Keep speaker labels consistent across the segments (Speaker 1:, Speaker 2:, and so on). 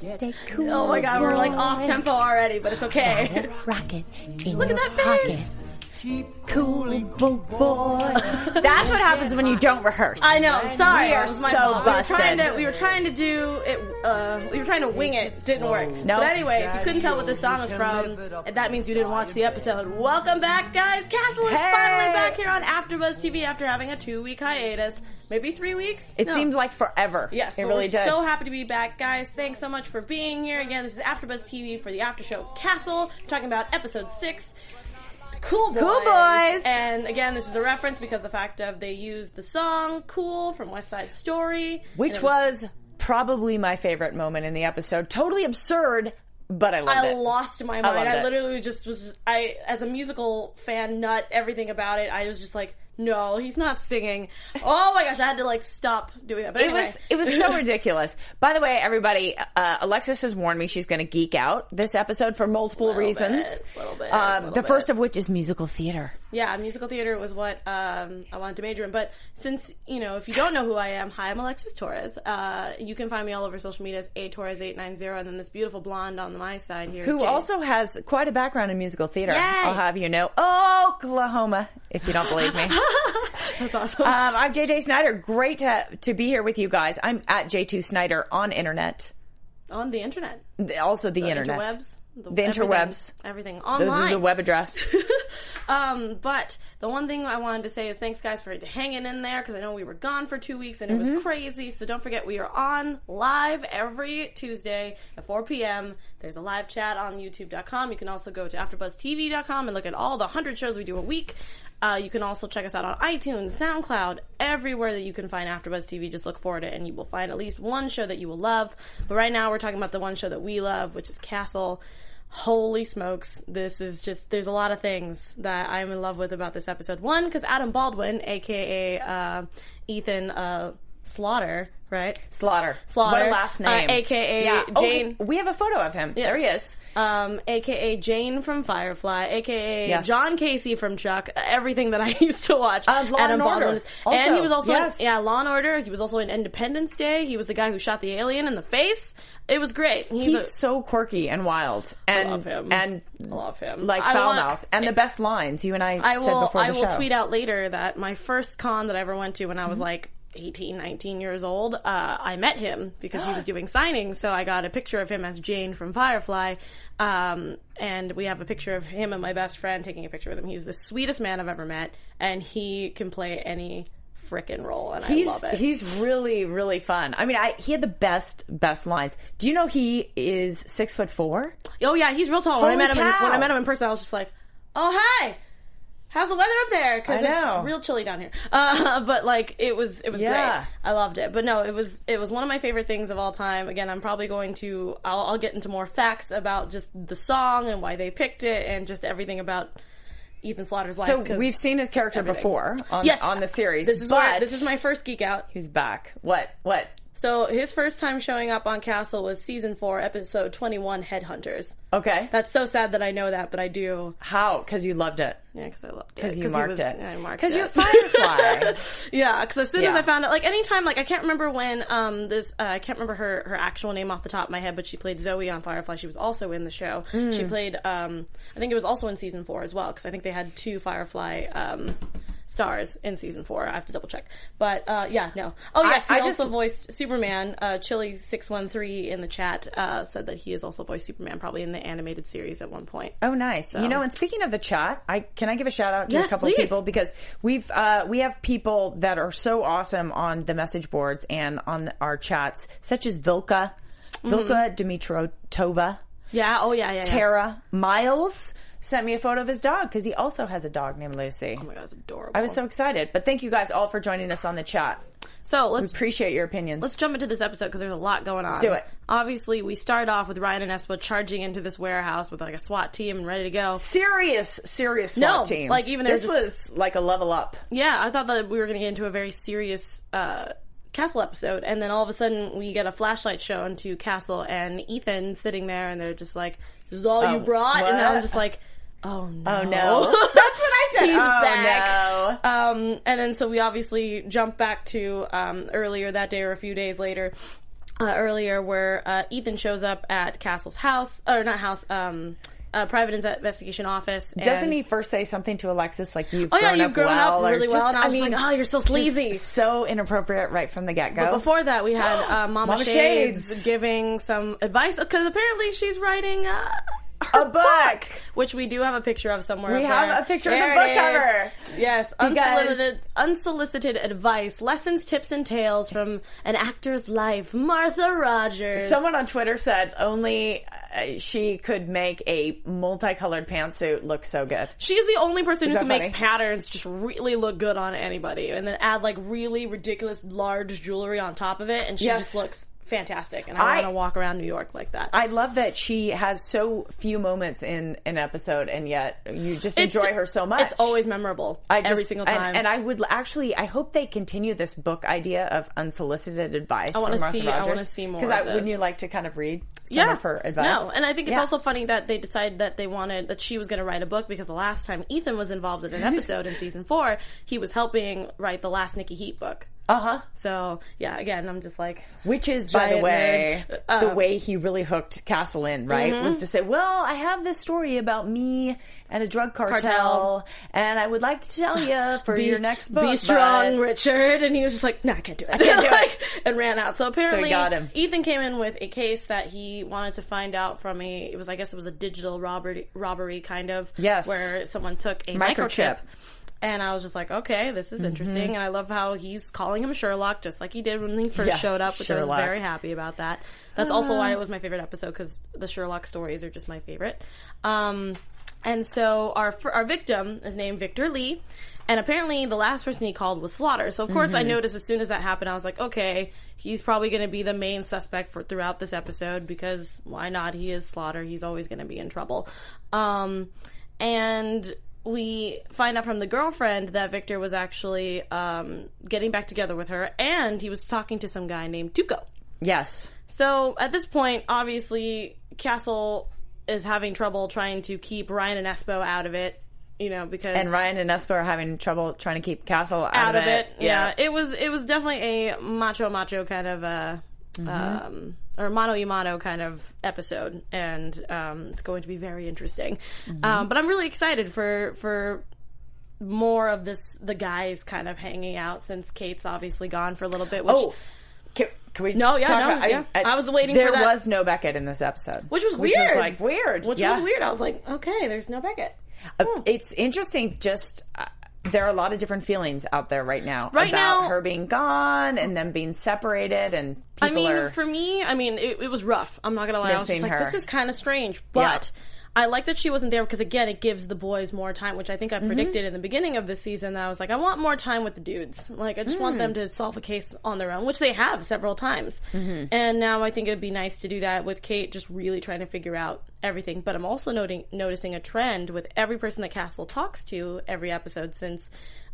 Speaker 1: Stay cool.
Speaker 2: Oh my god, we're like off tempo already, but it's okay.
Speaker 1: Rocket
Speaker 2: Look at that bass.
Speaker 1: Pocket. Cool boy. That's what happens when you don't rehearse.
Speaker 2: I know. Sorry,
Speaker 1: We are
Speaker 2: it was my
Speaker 1: so
Speaker 2: fault. We were trying
Speaker 1: busted.
Speaker 2: to we were trying to do it. Uh, we were trying to wing it. Didn't work.
Speaker 1: Nope.
Speaker 2: But anyway, if you couldn't tell what this song was from, that means you didn't watch the episode. Welcome back, guys. Castle is
Speaker 1: Hey.
Speaker 2: finally back here on AfterBuzz TV after having a two week hiatus, maybe three weeks.
Speaker 1: It
Speaker 2: No.
Speaker 1: seems like forever.
Speaker 2: Yes,
Speaker 1: it
Speaker 2: but
Speaker 1: really
Speaker 2: we're
Speaker 1: did.
Speaker 2: so happy to be back, guys. Thanks so much for being here. Again, this is AfterBuzz TV for the After Show Castle. We're talking about episode six. Cool boys.
Speaker 1: Cool Boys.
Speaker 2: And again, this is a reference because the fact of they used the song "Cool" from West Side Story,
Speaker 1: Which
Speaker 2: it
Speaker 1: was probably my favorite moment in the episode. Totally absurd, but I loved
Speaker 2: I
Speaker 1: it.
Speaker 2: lost my mind. I,
Speaker 1: it.
Speaker 2: literally just was. I, as a musical fan, nut everything about it. I was just like, no, he's not singing. Oh my gosh, I had to like stop doing that. But
Speaker 1: It
Speaker 2: anyway.
Speaker 1: was it was so ridiculous. By the way, everybody, uh, Alexis has warned me she's going to geek out this episode for multiple
Speaker 2: Little
Speaker 1: reasons.
Speaker 2: bit, little bit,
Speaker 1: Um,
Speaker 2: little
Speaker 1: the first of which is musical theater.
Speaker 2: Yeah, musical theater was what um, I wanted to major in. But since, you know, if you don't know who I am, hi, I'm Alexis Torres. Uh, you can find me all over social media as A Torres890, and then this beautiful blonde on my side here.
Speaker 1: Who also has quite a background in musical theater.
Speaker 2: Yay!
Speaker 1: I'll have you know. Oklahoma, if you don't believe me. um,
Speaker 2: That's awesome.
Speaker 1: I'm JJ Snyder. Great to, to be here with you guys. I'm at J2 Snyder on internet.
Speaker 2: on the internet.
Speaker 1: Also the,
Speaker 2: The
Speaker 1: internet.
Speaker 2: interwebs.
Speaker 1: The interwebs.
Speaker 2: Everything, everything
Speaker 1: The,
Speaker 2: online.
Speaker 1: the, the web address.
Speaker 2: Um, but the one thing I wanted to say is thanks guys for hanging in there because I know we were gone for two weeks and it
Speaker 1: Mm-hmm.
Speaker 2: was crazy. So don't forget we are on live every Tuesday at 4 p.m. There's a live chat on YouTube.com. You can also go to AfterBuzzTV.com and look at all the hundred shows we do a week. Uh, you can also check us out on iTunes, SoundCloud, everywhere that you can find AfterBuzz TV. Just look for it, and you will find at least one show that you will love. But right now, we're talking about the one show that we love, which is Castle. Holy smokes. This is just, there's a lot of things that I'm in love with about this episode. One, because Adam Baldwin, aka uh, Ethan uh, Slaughter, right?
Speaker 1: Slaughter.
Speaker 2: Slaughter.
Speaker 1: What a last
Speaker 2: Uh,
Speaker 1: name.
Speaker 2: AKA
Speaker 1: Yeah. Oh,
Speaker 2: Jayne.
Speaker 1: we have a photo of him. There he is.
Speaker 2: Um, aka Jayne from Firefly, aka
Speaker 1: Yes.
Speaker 2: John Casey from Chuck, everything that I used to watch.
Speaker 1: Uh, Law
Speaker 2: Adam
Speaker 1: and Order. Also,
Speaker 2: and he was also
Speaker 1: yes.
Speaker 2: in, yeah, Law and Order. He was also in Independence Day. He was the guy who shot the alien in the face. It was great. He's,
Speaker 1: He's
Speaker 2: a,
Speaker 1: so quirky and wild, and
Speaker 2: love him.
Speaker 1: and
Speaker 2: I love him.
Speaker 1: like
Speaker 2: I
Speaker 1: foul
Speaker 2: want-
Speaker 1: mouth, and the best lines. You and I,
Speaker 2: I
Speaker 1: said
Speaker 2: will.
Speaker 1: before the
Speaker 2: I will
Speaker 1: show.
Speaker 2: tweet out later that my first con that I ever went to when I
Speaker 1: Mm-hmm.
Speaker 2: was like 18, 19 years old, uh, I met him because he was doing signings. So I got a picture of him as Jayne from Firefly, um, and we have a picture of him and my best friend taking a picture with him. He's the sweetest man I've ever met, and he can play any frickin' role, and
Speaker 1: He's
Speaker 2: I love it.
Speaker 1: he's really really fun. I mean, I he had the best best lines. Do you know he is six foot four?
Speaker 2: oh yeah, he's real tall. When I
Speaker 1: Holy
Speaker 2: met him, in,
Speaker 1: cow.
Speaker 2: when I met him in person, I was just like, oh hi. How's the weather up there? Because it's real chilly down here. Uh, but like it was, it was
Speaker 1: Yeah.
Speaker 2: great. I loved it. But no, it was it was one of my favorite things of all time. Again, I'm probably going to I'll, I'll get into more facts about just the song and why they picked it and just everything about Ethan Slaughter's life.
Speaker 1: So we've seen his character before on
Speaker 2: yes
Speaker 1: on the series.
Speaker 2: This is where this is my first geek out.
Speaker 1: He's back. What what?
Speaker 2: So his first time showing up on Castle was season four, episode 21, Headhunters.
Speaker 1: Okay.
Speaker 2: That's so sad that I know that, but I do.
Speaker 1: How? Because you loved it.
Speaker 2: Yeah, because I loved it.
Speaker 1: Because you marked
Speaker 2: was-
Speaker 1: it.
Speaker 2: yeah, I marked
Speaker 1: Because you're Firefly.
Speaker 2: Yeah, because as soon as I found out, like anytime, like I can't remember when um this uh, I can't remember her her actual name off the top of my head, but she played Zoe on Firefly. She was also in the show.
Speaker 1: Mm.
Speaker 2: She played um I think it was also in season four as well because I think they had two Firefly um stars in season four. I have to double check, but uh yeah, no. Oh yes,
Speaker 1: I
Speaker 2: he
Speaker 1: just-
Speaker 2: also voiced Superman. Uh, Chili six one three in the chat uh, said that he has also voiced Superman probably in the animated series at one point.
Speaker 1: Oh, nice. You know, and speaking of the chat, I can I give a shout out to
Speaker 2: Yes,
Speaker 1: a couple
Speaker 2: please.
Speaker 1: of people because we've uh, we have people that are so awesome on the message boards and on our chats, such as Vilka. Vilka Dimitrotova,
Speaker 2: Yeah. Oh yeah. Yeah. yeah.
Speaker 1: Tara Miles sent me a photo of his dog because he also has a dog named Lucy.
Speaker 2: Oh my god, it's adorable.
Speaker 1: I was so excited. But thank you guys all for joining us on the chat.
Speaker 2: so let's
Speaker 1: Appreciate your opinions.
Speaker 2: let's jump into this episode because there's a lot going on. Let's
Speaker 1: do it.
Speaker 2: Obviously, we start off with Ryan and Espo charging into this warehouse with like a SWAT team and ready to go.
Speaker 1: serious, serious
Speaker 2: No,
Speaker 1: SWAT team.
Speaker 2: like, even
Speaker 1: this
Speaker 2: just-
Speaker 1: was like a level up.
Speaker 2: Yeah, I thought that we were going to get into a very serious uh, Castle episode, and then all of a sudden we get a flashlight shown to Castle and Ethan sitting there, and they're just like, "This is all you
Speaker 1: Oh,
Speaker 2: brought," and
Speaker 1: what?
Speaker 2: I'm just like, "Oh no,
Speaker 1: Oh no, that's what I said.
Speaker 2: He's
Speaker 1: oh,
Speaker 2: back.
Speaker 1: No.
Speaker 2: Um, and then so we obviously jump back to um, earlier that day or a few days later. Uh, earlier, where uh, Ethan shows up at Castle's house, or not house, um, uh, private investigation office.
Speaker 1: Doesn't he first say something to Alexis like you've
Speaker 2: Oh yeah,
Speaker 1: grown
Speaker 2: you've
Speaker 1: up
Speaker 2: grown
Speaker 1: well,
Speaker 2: up really well,
Speaker 1: just-
Speaker 2: I
Speaker 1: I mean,
Speaker 2: like, oh, you're so sleazy.
Speaker 1: so inappropriate right from the get go.
Speaker 2: Before that, we had uh, Mama,
Speaker 1: Mama
Speaker 2: Shades,
Speaker 1: Shades.
Speaker 2: giving some advice because apparently she's writing uh,
Speaker 1: A book.
Speaker 2: which we do have a picture of somewhere.
Speaker 1: We have
Speaker 2: there.
Speaker 1: a picture of the book
Speaker 2: is.
Speaker 1: cover.
Speaker 2: Yes, unsolicited, unsolicited advice, lessons, tips, and tales from an actor's life. Martha Rogers.
Speaker 1: Someone on Twitter said only uh, she could make a multicolored pantsuit look so good.
Speaker 2: She's the only person who can
Speaker 1: funny?
Speaker 2: make patterns just really look good on anybody, and then add like really ridiculous large jewelry on top of it, and she
Speaker 1: Yes.
Speaker 2: just looks fantastic. And I,
Speaker 1: I-
Speaker 2: want to walk around New York like that.
Speaker 1: I love that she has so few moments in an episode, and yet you just
Speaker 2: It's-
Speaker 1: enjoy her so much.
Speaker 2: It's always memorable.
Speaker 1: I just,
Speaker 2: every single
Speaker 1: and-
Speaker 2: time.
Speaker 1: And, I would actually, I hope they continue this book idea of unsolicited advice. I from Martha
Speaker 2: see- I wanna see more
Speaker 1: Because wouldn't you like to kind of read some
Speaker 2: yeah,
Speaker 1: of her advice?
Speaker 2: No, and I think it's
Speaker 1: Yeah.
Speaker 2: also funny that they decided that they wanted that she was going to write a book because the last time Ethan was involved in an episode in season four, he was helping write the last Nikki Heat book.
Speaker 1: Uh huh.
Speaker 2: So yeah, again, I'm just like,
Speaker 1: Which is, by the way.
Speaker 2: Uh,
Speaker 1: the way he really hooked Castle in, right?
Speaker 2: Mm-hmm.
Speaker 1: Was to say, well, I have this story about me and a drug cartel,
Speaker 2: Cartel.
Speaker 1: and I would like to tell you for
Speaker 2: be,
Speaker 1: your next book.
Speaker 2: be strong,
Speaker 1: but-
Speaker 2: Richard. And he was just like, no, I can't do it. I
Speaker 1: can't do it.
Speaker 2: and ran out. So apparently,
Speaker 1: him.
Speaker 2: Ethan came in with a case that he wanted to find out from a. It was, I guess, it was a digital robbery, robbery kind of.
Speaker 1: Yes.
Speaker 2: Where someone took a
Speaker 1: Microchip.
Speaker 2: microchip. And I was just like, okay, this is interesting. And I love how he's calling him Sherlock, just like he did when he first
Speaker 1: Yeah,
Speaker 2: showed up, which I was very happy about that. That's also why it was my favorite episode because the Sherlock stories are just my favorite. Um, and so our our victim is named Victor Lee, and apparently the last person he called was Slaughter. So of course I noticed as soon as that happened, I was like, okay, he's probably going to be the main suspect for throughout this episode because why not? He is Slaughter. He's always going to be in trouble. Um, and we find out from the girlfriend that Victor was actually um, getting back together with her, and he was talking to some guy named Tuco.
Speaker 1: Yes.
Speaker 2: So at this point, obviously, Castle is having trouble trying to keep Ryan and Espo out of it. You know, because
Speaker 1: And Ryan and Espo are having trouble trying to keep Castle out,
Speaker 2: out of it, yeah. it was it was definitely a macho macho kind of uh um or mano y mano kind of episode, and um, it's going to be very interesting. Um, but I'm really excited for for more of this the guys kind of hanging out since Kate's obviously gone for a little bit. Which,
Speaker 1: Oh, can, can we?
Speaker 2: No, yeah, no,
Speaker 1: about-
Speaker 2: yeah. I was waiting
Speaker 1: There was no Beckett in this episode,
Speaker 2: which was
Speaker 1: which
Speaker 2: weird,
Speaker 1: was like weird,
Speaker 2: Which
Speaker 1: yeah.
Speaker 2: was weird. I was like, okay, there's no Beckett.
Speaker 1: Uh, It's interesting. Just uh, there are a lot of different feelings out there right now
Speaker 2: Right
Speaker 1: about
Speaker 2: now-
Speaker 1: her being gone and them being separated, and people
Speaker 2: I mean, for me, I mean, it, it was rough. I'm not gonna lie. I was just like,
Speaker 1: her.
Speaker 2: this is kind of strange, but. I like that she wasn't there because again, it gives the boys more time, which I think I
Speaker 1: Mm-hmm.
Speaker 2: predicted in the beginning of the season. That I was like, I want more time with the dudes. Like, I just want
Speaker 1: Mm.
Speaker 2: them to solve a case on their own, which they have several times.
Speaker 1: Mm-hmm.
Speaker 2: And now I think it'd be nice to do that with Kate, just really trying to figure out everything. But I'm also noting noticing a trend with every person that Castle talks to every episode since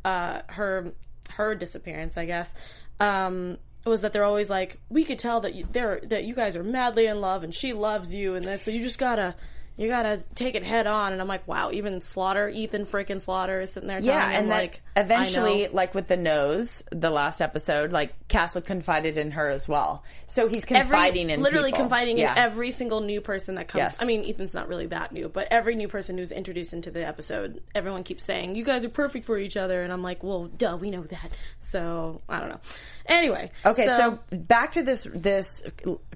Speaker 2: uh, her her disappearance, I guess. Um, was that they're always like, we could tell that you, they're that you guys are madly in love and she loves you and this, so you just gotta you gotta take it head on. And I'm like, wow, even Slaughter, Ethan freaking Slaughter is sitting there
Speaker 1: yeah, and that
Speaker 2: like,
Speaker 1: eventually, like with the nose, the last episode, like Castle confided in her as well. So he's
Speaker 2: every
Speaker 1: confiding in
Speaker 2: literally
Speaker 1: people.
Speaker 2: confiding
Speaker 1: Yeah.
Speaker 2: in every single new person that comes.
Speaker 1: Yes.
Speaker 2: I mean, Ethan's not really that new, but every new person who's introduced into the episode, everyone keeps saying, "You guys are perfect for each other," and I'm like, "Well, duh, we know that." So I don't know. Anyway,
Speaker 1: Okay, so, back to this this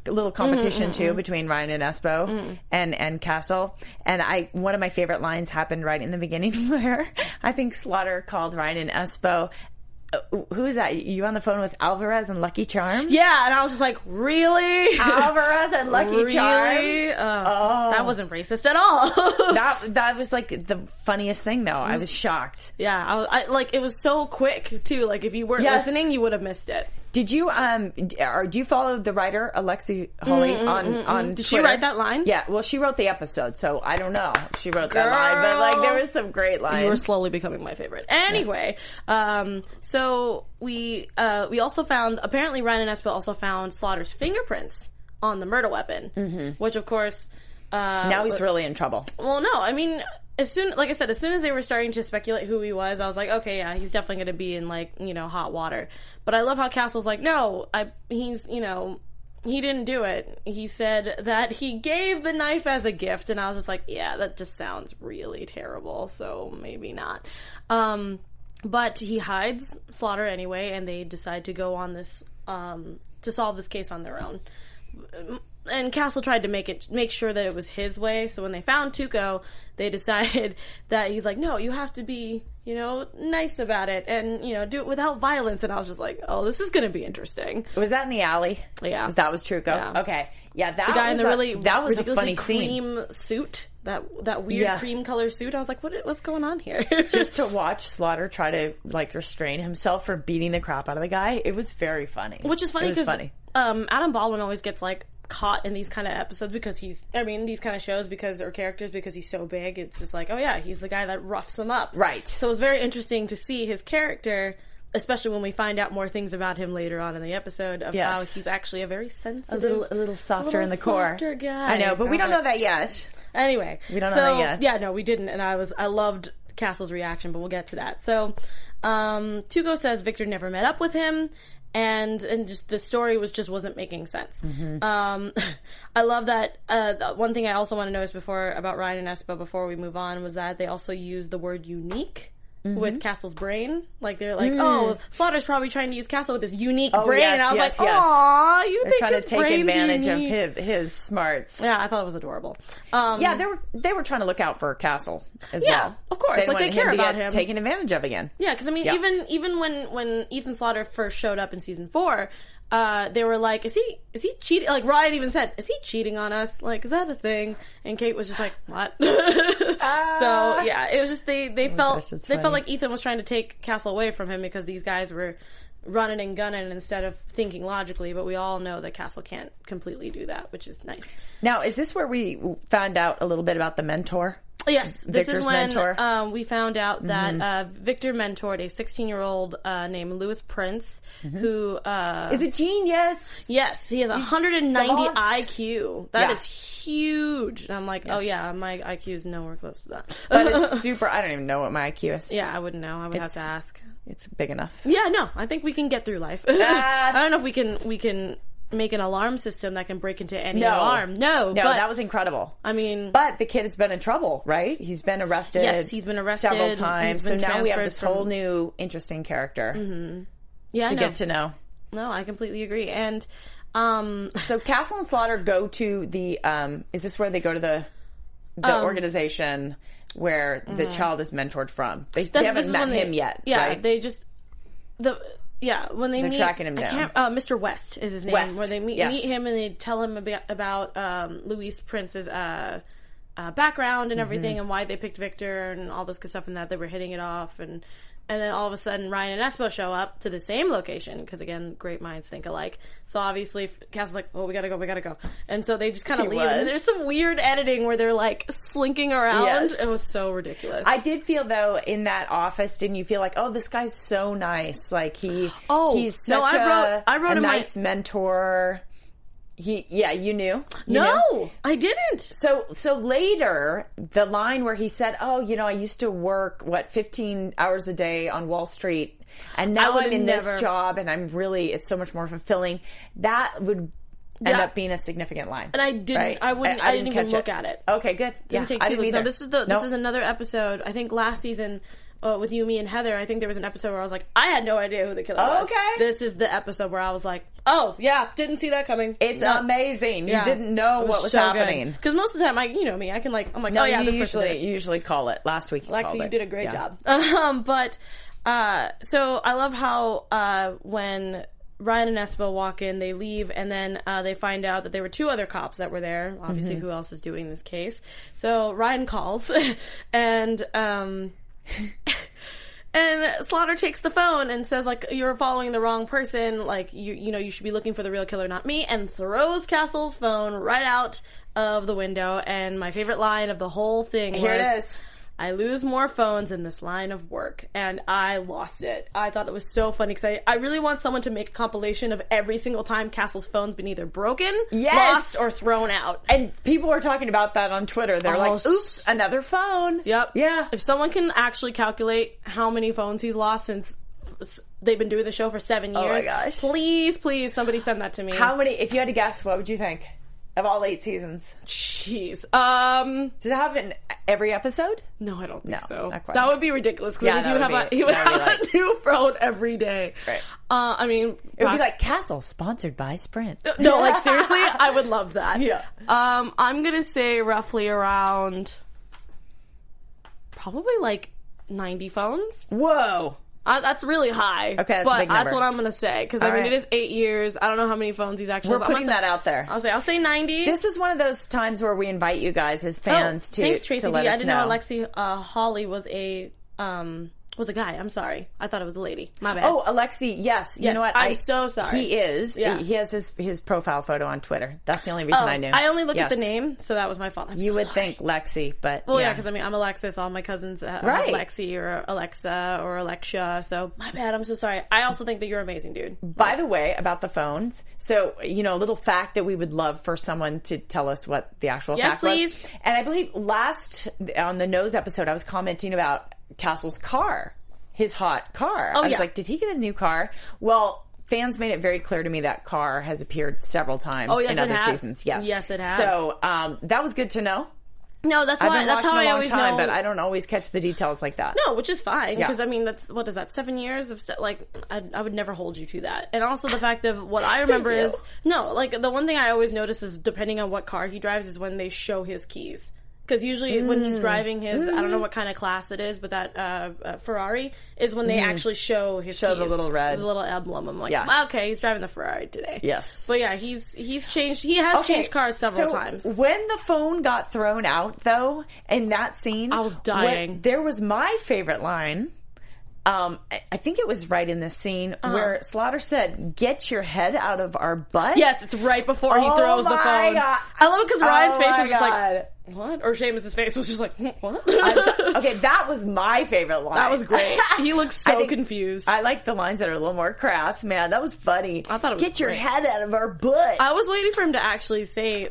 Speaker 1: little competition
Speaker 2: Mm-hmm,
Speaker 1: too mm-hmm. between Ryan and Espo mm. and and Castle. And I one of my favorite lines happened right in the beginning where I think Slaughter called Ryan and Espo uh, who is that? You on the phone with Alvarez and Lucky Charms?
Speaker 2: Yeah, and I was just like, really?
Speaker 1: Alvarez and Lucky
Speaker 2: really?
Speaker 1: Charms.
Speaker 2: Oh, That wasn't racist at all.
Speaker 1: That that was like the funniest thing though. I was shocked.
Speaker 2: yeah, I, was, I like it was so quick too. Like if you weren't
Speaker 1: Yes.
Speaker 2: listening, you would have missed it.
Speaker 1: Did you um or do you follow the writer Alexi Hawley on on
Speaker 2: Did she write that line?
Speaker 1: Yeah, well she wrote the episode, so I don't know if she wrote that line, but like there was some great lines.
Speaker 2: You were slowly becoming my favorite. Anyway, um, so we uh, we also found apparently Ryan and Espo also found Slaughter's fingerprints on the murder weapon, mm-hmm. which of course uh,
Speaker 1: now he's really in trouble.
Speaker 2: Well, no, I mean, as soon, like I said, as soon as they were starting to speculate who he was, I was like, okay, yeah, he's definitely going to be in like you know hot water. But I love how Castle's like, no, I, he's you know. He didn't do it. He said that he gave the knife as a gift, and I was just like, "Yeah, that just sounds really terrible." So maybe not. Um, but he hides Slaughter anyway, and they decide to go on this um, to solve this case on their own and Castle tried to make it make sure that it was his way. So when they found Tuco, they decided that he's like, no, you have to be, you know, nice about it and you know do it without violence. And I was just like, oh, this is going to be interesting.
Speaker 1: Was that in the alley?
Speaker 2: Yeah.
Speaker 1: that was Tuco.
Speaker 2: Yeah.
Speaker 1: Okay, yeah, that
Speaker 2: The guy in
Speaker 1: was
Speaker 2: the
Speaker 1: a,
Speaker 2: really
Speaker 1: that was a funny scene.
Speaker 2: cream suit. That that weird
Speaker 1: Yeah.
Speaker 2: cream color suit. I was like, what what's going on here?
Speaker 1: Just to watch Slaughter try to like restrain himself from beating the crap out of the guy, it was very funny.
Speaker 2: Which is funny because um, Adam Baldwin always gets like caught in these kind of episodes because he's I mean these kind of shows because or characters because he's so big. It's just like oh yeah he's the guy that roughs them up.
Speaker 1: Right.
Speaker 2: So it's very interesting to see his character. Especially when we find out more things about him later on in the episode of
Speaker 1: Yes.
Speaker 2: how he's actually a very sensitive a
Speaker 1: little, a little softer
Speaker 2: little
Speaker 1: in the core.
Speaker 2: guy.
Speaker 1: I know, but we don't
Speaker 2: Uh,
Speaker 1: know that yet.
Speaker 2: Anyway, we
Speaker 1: don't know
Speaker 2: so,
Speaker 1: that yet.
Speaker 2: Yeah, no, we didn't, and I was I loved Castle's reaction, but we'll get to that. So, um, Tuco says Victor never met up with him, and and just the story was just wasn't making sense.
Speaker 1: Mm-hmm.
Speaker 2: Um, I love that. Uh, the one thing I also want to notice before about Ryan and Espo before we move on was that they also used the word unique.
Speaker 1: Mm-hmm.
Speaker 2: With Castle's brain, like they're like, oh, Slaughter's probably trying to use Castle with his unique brain,
Speaker 1: Mm. Oh, yes,
Speaker 2: and I was
Speaker 1: yes,
Speaker 2: like,
Speaker 1: yes.
Speaker 2: You
Speaker 1: They're
Speaker 2: think
Speaker 1: trying to take advantage
Speaker 2: unique.
Speaker 1: of his, his smarts.
Speaker 2: Yeah, I thought it was adorable. Um,
Speaker 1: Yeah, they were they were trying to look out for Castle as
Speaker 2: Yeah,
Speaker 1: well.
Speaker 2: of course.
Speaker 1: didn't
Speaker 2: Like, they care about him.
Speaker 1: taken advantage of again.
Speaker 2: Yeah, because I mean,
Speaker 1: Yeah.
Speaker 2: even even when when Ethan Slaughter first showed up in season four, uh, they were like, "Is he is he cheating?" Like Ryan even said, "Is he cheating on us? Like, is that a thing?" And Kate was just like, "What?" so yeah, it was just they they felt
Speaker 1: Ah. gosh,
Speaker 2: they
Speaker 1: funny.
Speaker 2: felt like Ethan was trying to take Castle away from him because these guys were running and gunning instead of thinking logically. But we all know that Castle can't completely do that, which is nice.
Speaker 1: Now, is this where we found out a little bit about the mentor?
Speaker 2: Yes, this
Speaker 1: Victor's
Speaker 2: is when.
Speaker 1: Mm-hmm.
Speaker 2: um, we found out that uh, Victor mentored a 16 year old uh, named Lewis Prince,
Speaker 1: Mm-hmm.
Speaker 2: who, uh,
Speaker 1: Is it genius?
Speaker 2: yes, he has 190
Speaker 1: savant.
Speaker 2: IQ. That
Speaker 1: Yeah.
Speaker 2: is huge. And I'm like, oh yeah, my IQ is nowhere close to that.
Speaker 1: But it's super. I don't even know what my IQ is.
Speaker 2: yeah, I wouldn't know. I would have to ask.
Speaker 1: It's big enough.
Speaker 2: Yeah, no, I think we can get through life. I don't know if we can we can make an alarm system that can break into any
Speaker 1: No.
Speaker 2: alarm. No,
Speaker 1: No,
Speaker 2: but,
Speaker 1: that was incredible.
Speaker 2: I mean,
Speaker 1: But the kid has been in trouble, right? He's been arrested.
Speaker 2: Yes, he's been arrested.
Speaker 1: several times. so now we have this
Speaker 2: from-
Speaker 1: whole new interesting character
Speaker 2: yeah,
Speaker 1: to get to know.
Speaker 2: no, I completely agree. And um,
Speaker 1: So Castle and Slaughter go to the. Um, is this where they go to the the
Speaker 2: Um,
Speaker 1: organization where the child is mentored from? They, they
Speaker 2: mm-hmm.
Speaker 1: Haven't met
Speaker 2: they-
Speaker 1: him yet.
Speaker 2: Yeah,
Speaker 1: right?
Speaker 2: they just the yeah when they
Speaker 1: They're
Speaker 2: meet
Speaker 1: tracking him
Speaker 2: I
Speaker 1: down.
Speaker 2: can't- uh, Mr. West is his name.
Speaker 1: West,
Speaker 2: Where they meet
Speaker 1: yes.
Speaker 2: meet him and they tell him about about um, Luis Prince's uh, uh, background and everything
Speaker 1: Mm-hmm.
Speaker 2: and why they picked Victor and all this good stuff and that they were hitting it off and. And then all of a sudden, Ryan and Espo show up to the same location because again, great minds think alike. So obviously, Castle's like, "Oh, we gotta go, we gotta go," and so they just kind of
Speaker 1: He
Speaker 2: leave. And there's some weird editing where they're like slinking around.
Speaker 1: Yes.
Speaker 2: It was so ridiculous.
Speaker 1: I did feel though in that office, didn't you feel like, oh, this guy's so nice? Like he,
Speaker 2: Oh,
Speaker 1: he's
Speaker 2: no,
Speaker 1: such
Speaker 2: wrote- I wrote
Speaker 1: a
Speaker 2: in my-
Speaker 1: nice mentor. He, yeah, you knew. You
Speaker 2: no,
Speaker 1: knew?
Speaker 2: I didn't.
Speaker 1: So, so later, the line where he said, "Oh, you know, I used to work what 15 hours a day on Wall Street, and now I'm in
Speaker 2: never-
Speaker 1: this job, and I'm really, it's so much more fulfilling." That would end
Speaker 2: Yeah.
Speaker 1: up being a significant line.
Speaker 2: And I didn't.
Speaker 1: right?
Speaker 2: I wouldn't. I, didn't, even
Speaker 1: catch
Speaker 2: look at it.
Speaker 1: Okay, good.
Speaker 2: Didn't
Speaker 1: yeah,
Speaker 2: take
Speaker 1: I
Speaker 2: two
Speaker 1: didn't
Speaker 2: looks. No, this is the this is another episode. I think last season. Uh, with you, me, and Heather, I think there was an episode where I was like, I had no idea who the killer was.
Speaker 1: Okay.
Speaker 2: This is the episode where I was like, oh, yeah, didn't see that coming.
Speaker 1: It's
Speaker 2: No.
Speaker 1: amazing. You
Speaker 2: Yeah.
Speaker 1: didn't know
Speaker 2: It
Speaker 1: what was
Speaker 2: so
Speaker 1: happening.
Speaker 2: Because most of the time, I, you know me, I can like, I'm like,
Speaker 1: No,
Speaker 2: oh yeah,
Speaker 1: you
Speaker 2: this
Speaker 1: usually you usually call it. Last week, you
Speaker 2: Lexi, you
Speaker 1: it.
Speaker 2: did a great
Speaker 1: Yeah.
Speaker 2: job. Um, but uh, so I love how uh, when Ryan and Espo walk in, they leave, and then uh, they find out that there were two other cops that were there. Obviously, who else is doing this case? So Ryan calls, and um, and Slaughter takes the phone and says like you're following the wrong person. Like you you know you should be looking for the real killer, not me. And throws Castle's phone right out of the window. And my favorite line of the whole thing
Speaker 1: Here
Speaker 2: was,
Speaker 1: it is.
Speaker 2: I lose more phones in this line of work, and I lost it. I thought that was so funny because I, I really want someone to make a compilation of every single time Castle's phone's been either broken,
Speaker 1: Yes.
Speaker 2: lost, or thrown out.
Speaker 1: And people were talking about that on Twitter. They're
Speaker 2: Oh,
Speaker 1: like, oops, another phone.
Speaker 2: Yep.
Speaker 1: Yeah.
Speaker 2: If someone can actually calculate how many phones he's lost since they've been doing the show for seven
Speaker 1: Oh my
Speaker 2: years,
Speaker 1: gosh.
Speaker 2: please, please, somebody send that to me.
Speaker 1: How many, if you had to guess, what would you think? Of all eight seasons.
Speaker 2: Jeez. Um.
Speaker 1: Does it have in every episode?
Speaker 2: No, I don't think
Speaker 1: No,
Speaker 2: so.
Speaker 1: not quite.
Speaker 2: That would be ridiculous
Speaker 1: Yeah,
Speaker 2: because
Speaker 1: that
Speaker 2: he would have a
Speaker 1: be-
Speaker 2: he would
Speaker 1: that would
Speaker 2: have
Speaker 1: be
Speaker 2: a new phone every day.
Speaker 1: Right.
Speaker 2: Uh, I mean,
Speaker 1: It would be like Castle, sponsored by Sprint.
Speaker 2: no, like seriously, I would love that.
Speaker 1: Yeah.
Speaker 2: Um, I'm gonna say roughly around, probably like 90 phones.
Speaker 1: Whoa.
Speaker 2: Uh, that's really high.
Speaker 1: Okay, that's a
Speaker 2: but
Speaker 1: big
Speaker 2: that's
Speaker 1: number.
Speaker 2: what I'm gonna say because I
Speaker 1: All
Speaker 2: mean
Speaker 1: right.
Speaker 2: it is eight years. I don't know how many phones he's actually.
Speaker 1: We're
Speaker 2: I'm gonna
Speaker 1: putting
Speaker 2: say-
Speaker 1: that out there.
Speaker 2: I'll say I'll say 90.
Speaker 1: This is one of those times where we invite you guys as
Speaker 2: Oh,
Speaker 1: fans to,
Speaker 2: thanks, Tracy
Speaker 1: to let
Speaker 2: D.
Speaker 1: us
Speaker 2: I didn't know,
Speaker 1: know.
Speaker 2: Alexi uh, Hawley was a um was a guy. I'm sorry. I thought it was a lady. My bad.
Speaker 1: Oh, Alexi, yes. You
Speaker 2: Yes,
Speaker 1: know what?
Speaker 2: I'm so sorry.
Speaker 1: He is.
Speaker 2: Yeah.
Speaker 1: He has his his profile photo on Twitter. That's the only reason
Speaker 2: Oh,
Speaker 1: I knew.
Speaker 2: I only looked at the name, so that was my fault. I'm
Speaker 1: You
Speaker 2: so
Speaker 1: would
Speaker 2: sorry.
Speaker 1: think Lexi, but
Speaker 2: Well, yeah, because I mean, I'm Alexis. All my cousins uh,
Speaker 1: Right.
Speaker 2: are Lexi or Alexa or Alexia. So my bad. I'm so sorry. I also think that you're amazing, dude.
Speaker 1: By the way, about the phones, so you know, a little fact that we would love for someone to tell us what the actual
Speaker 2: Yes,
Speaker 1: fact
Speaker 2: please.
Speaker 1: was. And I believe last on the nose episode, I was commenting about Castle's car, his hot car. I was
Speaker 2: Oh, yeah.
Speaker 1: like, did he get a new car? Well. Fans made it very clear to me that car has appeared several times
Speaker 2: Oh, yes,
Speaker 1: in other
Speaker 2: has.
Speaker 1: seasons. Yes,
Speaker 2: Yes, it has.
Speaker 1: So um, that was good to know.
Speaker 2: No, that's why. That's how I always
Speaker 1: time,
Speaker 2: know.
Speaker 1: but I don't always catch the details like that.
Speaker 2: No, which is fine
Speaker 1: Yeah.
Speaker 2: because I mean that's what is that seven years of st- like I, I would never hold you to that, and also the fact of what I remember is no like the one thing I always notice is depending on what car he drives is when they show his keys because usually when
Speaker 1: Mm.
Speaker 2: he's driving his I don't know what kind of class it is but that uh, uh, Ferrari is when they actually show his
Speaker 1: Mm-hmm. Show the little red.
Speaker 2: the little emblem. I'm like
Speaker 1: Yeah.
Speaker 2: "Well, okay he's driving the Ferrari today.
Speaker 1: Yes.
Speaker 2: but yeah he's he's changed he has
Speaker 1: Okay,
Speaker 2: changed cars several
Speaker 1: so
Speaker 2: times.
Speaker 1: When the phone got thrown out, though, in that scene,
Speaker 2: I was
Speaker 1: what-
Speaker 2: dying.
Speaker 1: there was my favorite line. Um, I- I think it was right in this scene
Speaker 2: Uh-huh.
Speaker 1: where Slaughter said, "Get your head out of our butt."
Speaker 2: Yes, it's right before he
Speaker 1: Oh
Speaker 2: throws the phone.
Speaker 1: God.
Speaker 2: I love it because Ryan's
Speaker 1: Oh
Speaker 2: face was just
Speaker 1: God.
Speaker 2: like, "What?" Or Seamus's face was just like, "What?"
Speaker 1: So- okay, that was my favorite line.
Speaker 2: That was great. He looked
Speaker 1: I
Speaker 2: so
Speaker 1: think-
Speaker 2: confused.
Speaker 1: I like the lines that are a little more crass. Man, that was funny.
Speaker 2: I thought it was
Speaker 1: Get your head out of our butt.
Speaker 2: I was waiting for him to actually say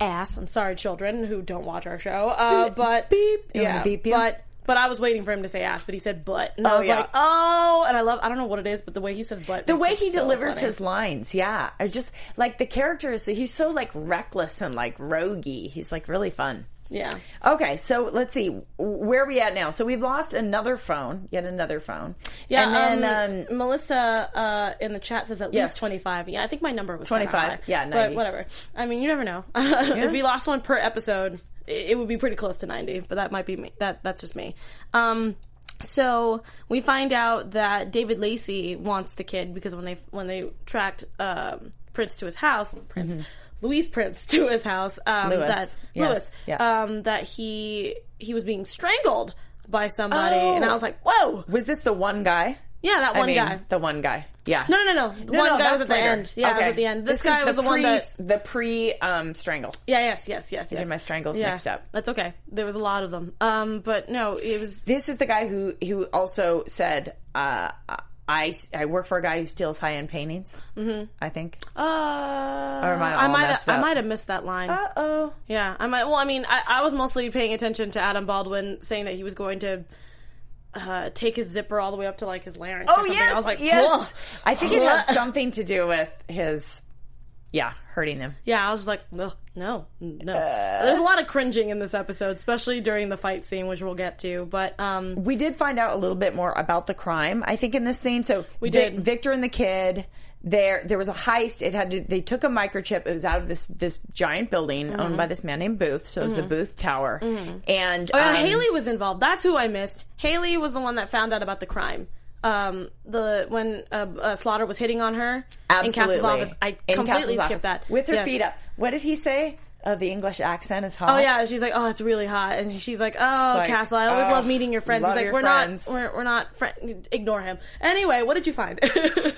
Speaker 2: ass. I'm sorry, children who don't watch our show. Uh, but
Speaker 1: Beep.
Speaker 2: Yeah,
Speaker 1: beep you?
Speaker 2: but but I was waiting for him to say ass, but he said butt, and I
Speaker 1: Oh,
Speaker 2: was
Speaker 1: yeah.
Speaker 2: like, oh, and I love. I don't know what it is, but the way he says butt,
Speaker 1: the way he
Speaker 2: so
Speaker 1: delivers
Speaker 2: funny.
Speaker 1: his lines, yeah. I just like the characters. He's so like reckless and like roguey. He's like really fun.
Speaker 2: yeah.
Speaker 1: Okay, so let's see where are we at now. So we've lost another phone, yet another phone.
Speaker 2: Yeah,
Speaker 1: and then
Speaker 2: um,
Speaker 1: um,
Speaker 2: Melissa uh, in the chat says at
Speaker 1: Yes.
Speaker 2: least 25. Yeah, I think my number was
Speaker 1: 25.
Speaker 2: high.
Speaker 1: Yeah,
Speaker 2: But whatever. I mean, you never know. if we lost one per episode, it, would be pretty close to 90, but that might be me. That That's just me. Um, so we find out that David Lacey wants the kid because when they when they tracked um, Prince to his house, Prince Louise Prince to his house, um,
Speaker 1: Mm-hmm. Lewis.
Speaker 2: that
Speaker 1: Yes.
Speaker 2: Lewis,
Speaker 1: Yeah.
Speaker 2: um, that he he was being strangled by somebody,
Speaker 1: Oh.
Speaker 2: and I was like, whoa,
Speaker 1: was this the one guy?
Speaker 2: Yeah, that
Speaker 1: I
Speaker 2: one
Speaker 1: mean,
Speaker 2: guy.
Speaker 1: the one guy. Yeah.
Speaker 2: No, no, no, no.
Speaker 1: No,
Speaker 2: one
Speaker 1: no,
Speaker 2: guy was at the
Speaker 1: later.
Speaker 2: end. Yeah, it was at the end. This,
Speaker 1: is
Speaker 2: guy was the, one
Speaker 1: pre,
Speaker 2: that.
Speaker 1: the pre um, strangle.
Speaker 2: Yeah, yes, yes, yes, yes.
Speaker 1: get my strangles
Speaker 2: yeah,
Speaker 1: mixed up.
Speaker 2: That's okay. There was a lot of them. Um, but no, it was.
Speaker 1: This is the guy who who also said, uh, "I I work for a guy who steals high end paintings." Mm-hmm. I think.
Speaker 2: Uh,
Speaker 1: Or I
Speaker 2: I might. Have, I might have missed that line.
Speaker 1: Uh oh.
Speaker 2: yeah, I might. Well, I mean, I, I was mostly paying attention to Adam Baldwin saying that he was going to. Uh, take his zipper all the way up to like his larynx. or
Speaker 1: Oh
Speaker 2: something.
Speaker 1: yes,
Speaker 2: I was like,
Speaker 1: yes.
Speaker 2: "Whoa."
Speaker 1: I think it had something to do with his, yeah, hurting him.
Speaker 2: Yeah, I was just like, no, no, no.
Speaker 1: Uh.
Speaker 2: There's a lot of cringing in this episode, especially during the fight scene, which we'll get to. But um,
Speaker 1: We did find out a little bit more about the crime. I think in this scene. So we
Speaker 2: did.
Speaker 1: Victor and the kid. There, there was a heist. It had to. They took a microchip. It was out of this this giant building
Speaker 2: Mm-hmm.
Speaker 1: owned by this man named Booth. So it was the Booth Tower. And
Speaker 2: Oh, yeah,
Speaker 1: um,
Speaker 2: Haley was involved. That's who I missed. Haley was the one that found out about the crime. Um, the when uh, uh, Slaughter was hitting on her
Speaker 1: Absolutely.
Speaker 2: in Castle's office. I
Speaker 1: In
Speaker 2: completely
Speaker 1: Castle's
Speaker 2: skipped
Speaker 1: office.
Speaker 2: that
Speaker 1: with her
Speaker 2: Yes.
Speaker 1: feet up. What did he say? Oh, the English accent is hot.
Speaker 2: Oh yeah, she's like, oh, it's really hot, and she's like, oh,
Speaker 1: like,
Speaker 2: Castle, I always
Speaker 1: "Oh,
Speaker 2: love meeting your friends. He's like, we're
Speaker 1: friends."
Speaker 2: not, we're, we're not, friend. ignore him. Anyway, what did you find? it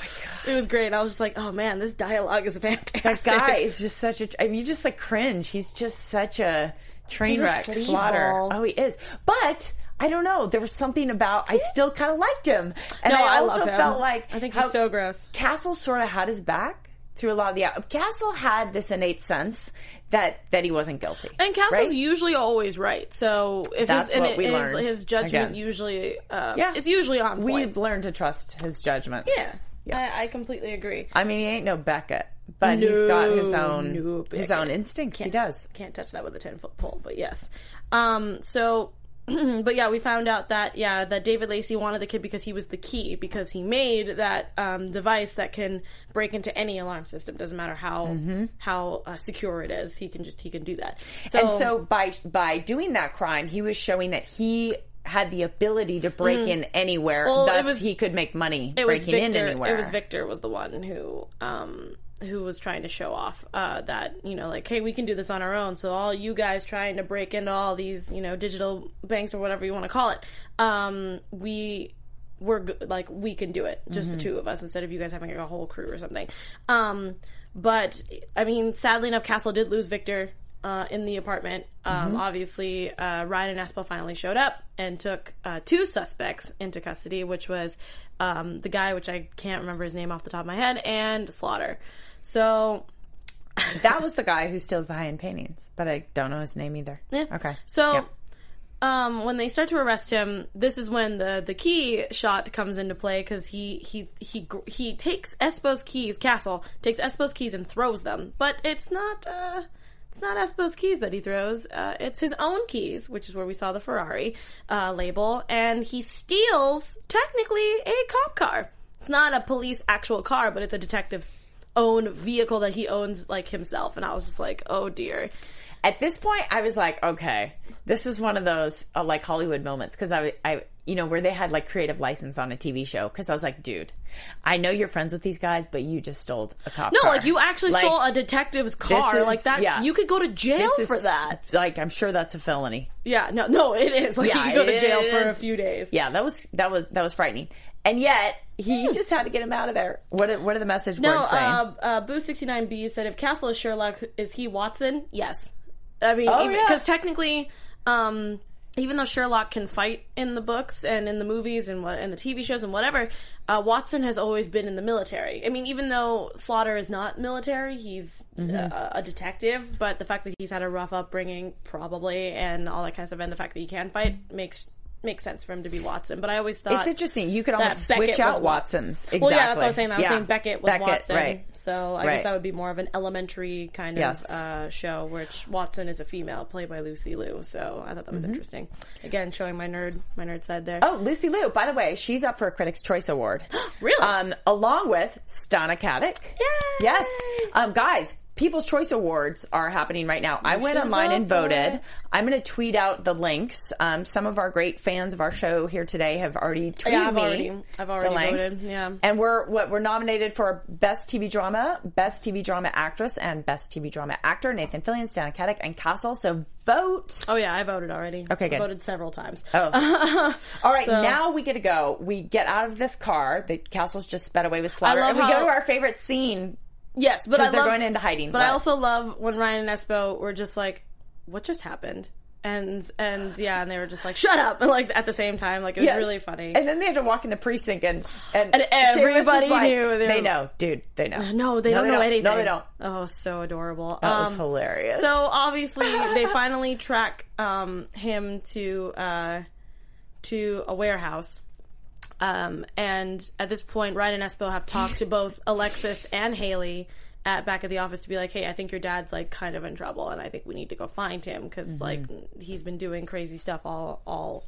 Speaker 2: was great. I was just like, oh man, this dialogue is fantastic.
Speaker 1: That guy is just such a. I mean, you just like cringe. He's just such a train
Speaker 2: He's
Speaker 1: wreck. Slaughter. Oh, he is. But I don't know. There was something about. I still kind of liked him, and
Speaker 2: No,
Speaker 1: I
Speaker 2: I
Speaker 1: also felt like
Speaker 2: I think he's so gross.
Speaker 1: Castle sort of had his back through a lot of the. Castle had this innate sense that that he wasn't guilty.
Speaker 2: And Castle's
Speaker 1: right?
Speaker 2: usually always right. So if
Speaker 1: That's
Speaker 2: his,
Speaker 1: what
Speaker 2: it-
Speaker 1: we
Speaker 2: his,
Speaker 1: learned.
Speaker 2: his judgment
Speaker 1: Again.
Speaker 2: usually, uh,
Speaker 1: Yeah.
Speaker 2: it's usually on.
Speaker 1: We've learned to trust his judgment.
Speaker 2: yeah,
Speaker 1: Yeah.
Speaker 2: I, I completely agree.
Speaker 1: I mean, he ain't no Beckett, but he's got his own
Speaker 2: no
Speaker 1: his own instincts. He does.
Speaker 2: Can't touch that with a ten foot pole, but yes. Um, so, but yeah, we found out that yeah, that David Lacey wanted the kid because he was the key because he made that um, device that can break into any alarm system. Doesn't matter how
Speaker 1: Mm-hmm.
Speaker 2: how uh, secure it is. He can just he can do that. So,
Speaker 1: And so by by doing that crime, he was showing that he had the ability to break in anywhere.
Speaker 2: Mm. Well,
Speaker 1: thus,
Speaker 2: was-
Speaker 1: he could make money
Speaker 2: it was
Speaker 1: breaking
Speaker 2: Victor.
Speaker 1: in anywhere.
Speaker 2: It was Victor was the one who um who was trying to show off uh, that you know like hey we can do this on our own. So all you guys trying to break into all these you know digital banks or whatever you want to call it, um we. We're like we can do it, just
Speaker 1: Mm-hmm.
Speaker 2: the two of us instead of you guys having a whole crew or something. Um, but I mean, sadly enough, Castle did lose Victor uh, in the apartment. Um,
Speaker 1: Mm-hmm.
Speaker 2: Obviously, uh, Ryan and Espo finally showed up and took uh, two suspects into custody, which was um, the guy, which I can't remember his name off the top of my head, and Slaughter. So
Speaker 1: that was the guy who steals the high end paintings, but I don't know his name either.
Speaker 2: Yeah.
Speaker 1: Okay.
Speaker 2: So,
Speaker 1: Yeah.
Speaker 2: um, when they start to arrest him, this is when the the key shot comes into play because he he he he takes Espo's keys. Castle takes Espo's keys and throws them, but it's not. Uh, it's not Espo's keys that he throws. Uh, it's his own keys, which is where we saw the Ferrari uh, label, and he steals technically a cop car. It's not a police actual car, but it's a detective's own vehicle that he owns like himself. And I was just like, oh dear.
Speaker 1: At this point, I was like, okay, this is one of those uh, like Hollywood moments because I, I, you know, where they had like creative license on a TV show. Because I was like, dude, I know you're friends with these guys, but you just stole a cop
Speaker 2: No,
Speaker 1: car.
Speaker 2: like you actually
Speaker 1: Like,
Speaker 2: stole a detective's car
Speaker 1: is-
Speaker 2: like that.
Speaker 1: yeah.
Speaker 2: You could go to jail
Speaker 1: this
Speaker 2: for
Speaker 1: is-
Speaker 2: that.
Speaker 1: Like, I'm sure that's a felony.
Speaker 2: Yeah, no, no, it is. Like
Speaker 1: Yeah,
Speaker 2: you could go to
Speaker 1: it
Speaker 2: jail for a
Speaker 1: is.
Speaker 2: few days.
Speaker 1: Yeah, that was that was that was frightening. And yet he just had to get him out of there. What did- what are the message
Speaker 2: Hmm. No,
Speaker 1: boards saying?
Speaker 2: uh, uh, Boo sixty nine B said if Castle is Sherlock, is he Watson? Yes. I mean,
Speaker 1: Oh,
Speaker 2: because
Speaker 1: yeah.
Speaker 2: technically, um, even though Sherlock can fight in the books and in the movies and what and the TV shows and whatever, uh, Watson has always been in the military. I mean, even though Slaughter is not military, he's
Speaker 1: Mm-hmm.
Speaker 2: uh, a detective. But the fact that he's had a rough upbringing, probably, and all that kind of stuff, and the fact that he can fight makes makes sense for him to be Watson. But I always thought
Speaker 1: it's interesting. You could almost switch out Watsons. Exactly.
Speaker 2: Well, yeah, that's what I was saying. I was
Speaker 1: Yeah.
Speaker 2: saying Beckett was
Speaker 1: Beckett,
Speaker 2: Watson.
Speaker 1: Right.
Speaker 2: So I
Speaker 1: Right.
Speaker 2: guess that would be more of an elementary kind
Speaker 1: Yes.
Speaker 2: of uh, show, which Watson is a female, played by Lucy Liu. So I thought that was interesting. Again, showing my nerd my nerd side there.
Speaker 1: Mm-hmm. Oh, Lucy Liu. By the way, she's up for a Critics' Choice Award.
Speaker 2: Really?
Speaker 1: Um, along with Stana Katic.
Speaker 2: Yay!
Speaker 1: Yes. Um, guys, People's Choice Awards are happening right now. I went online and voted.
Speaker 2: it.
Speaker 1: I'm going to tweet out the links. Um, some of our great fans of our show here today have already tweeted
Speaker 2: Yeah, I've
Speaker 1: me
Speaker 2: already- I've already
Speaker 1: the links.
Speaker 2: voted, yeah.
Speaker 1: And we're what we're nominated for Best TV Drama, Best TV Drama Actress, and Best TV Drama Actor. Nathan Fillion, Stana Katic, and Castle. So vote.
Speaker 2: Oh yeah, I voted already.
Speaker 1: Okay,
Speaker 2: I
Speaker 1: good.
Speaker 2: voted several times.
Speaker 1: Oh. All right,
Speaker 2: So-
Speaker 1: now we get to go. We get out of this car. The castle's just sped away with Slaughter, and we go to our favorite scene.
Speaker 2: Yes, but I
Speaker 1: they're
Speaker 2: love,
Speaker 1: going into hiding,
Speaker 2: But I also love when Ryan and Espo were just like, "What just happened?" And and yeah, and they were just like, "Shut up!" And like at the same time, like it was
Speaker 1: Yes.
Speaker 2: really funny.
Speaker 1: And then they had to walk in the precinct, and and,
Speaker 2: And everybody
Speaker 1: like,
Speaker 2: knew they
Speaker 1: They, know, dude. They know.
Speaker 2: no, they don't know anything.
Speaker 1: No, they don't.
Speaker 2: Oh, so adorable.
Speaker 1: That was
Speaker 2: Um,
Speaker 1: hilarious.
Speaker 2: So obviously they finally track um, him to uh, to a warehouse. Um, and at this point, Ryan and Espo have talked to both Alexis and Haley at back at the office to be like, "Hey, I think your dad's like kind of in trouble, and I think we need to go find him because like he's been doing crazy stuff all all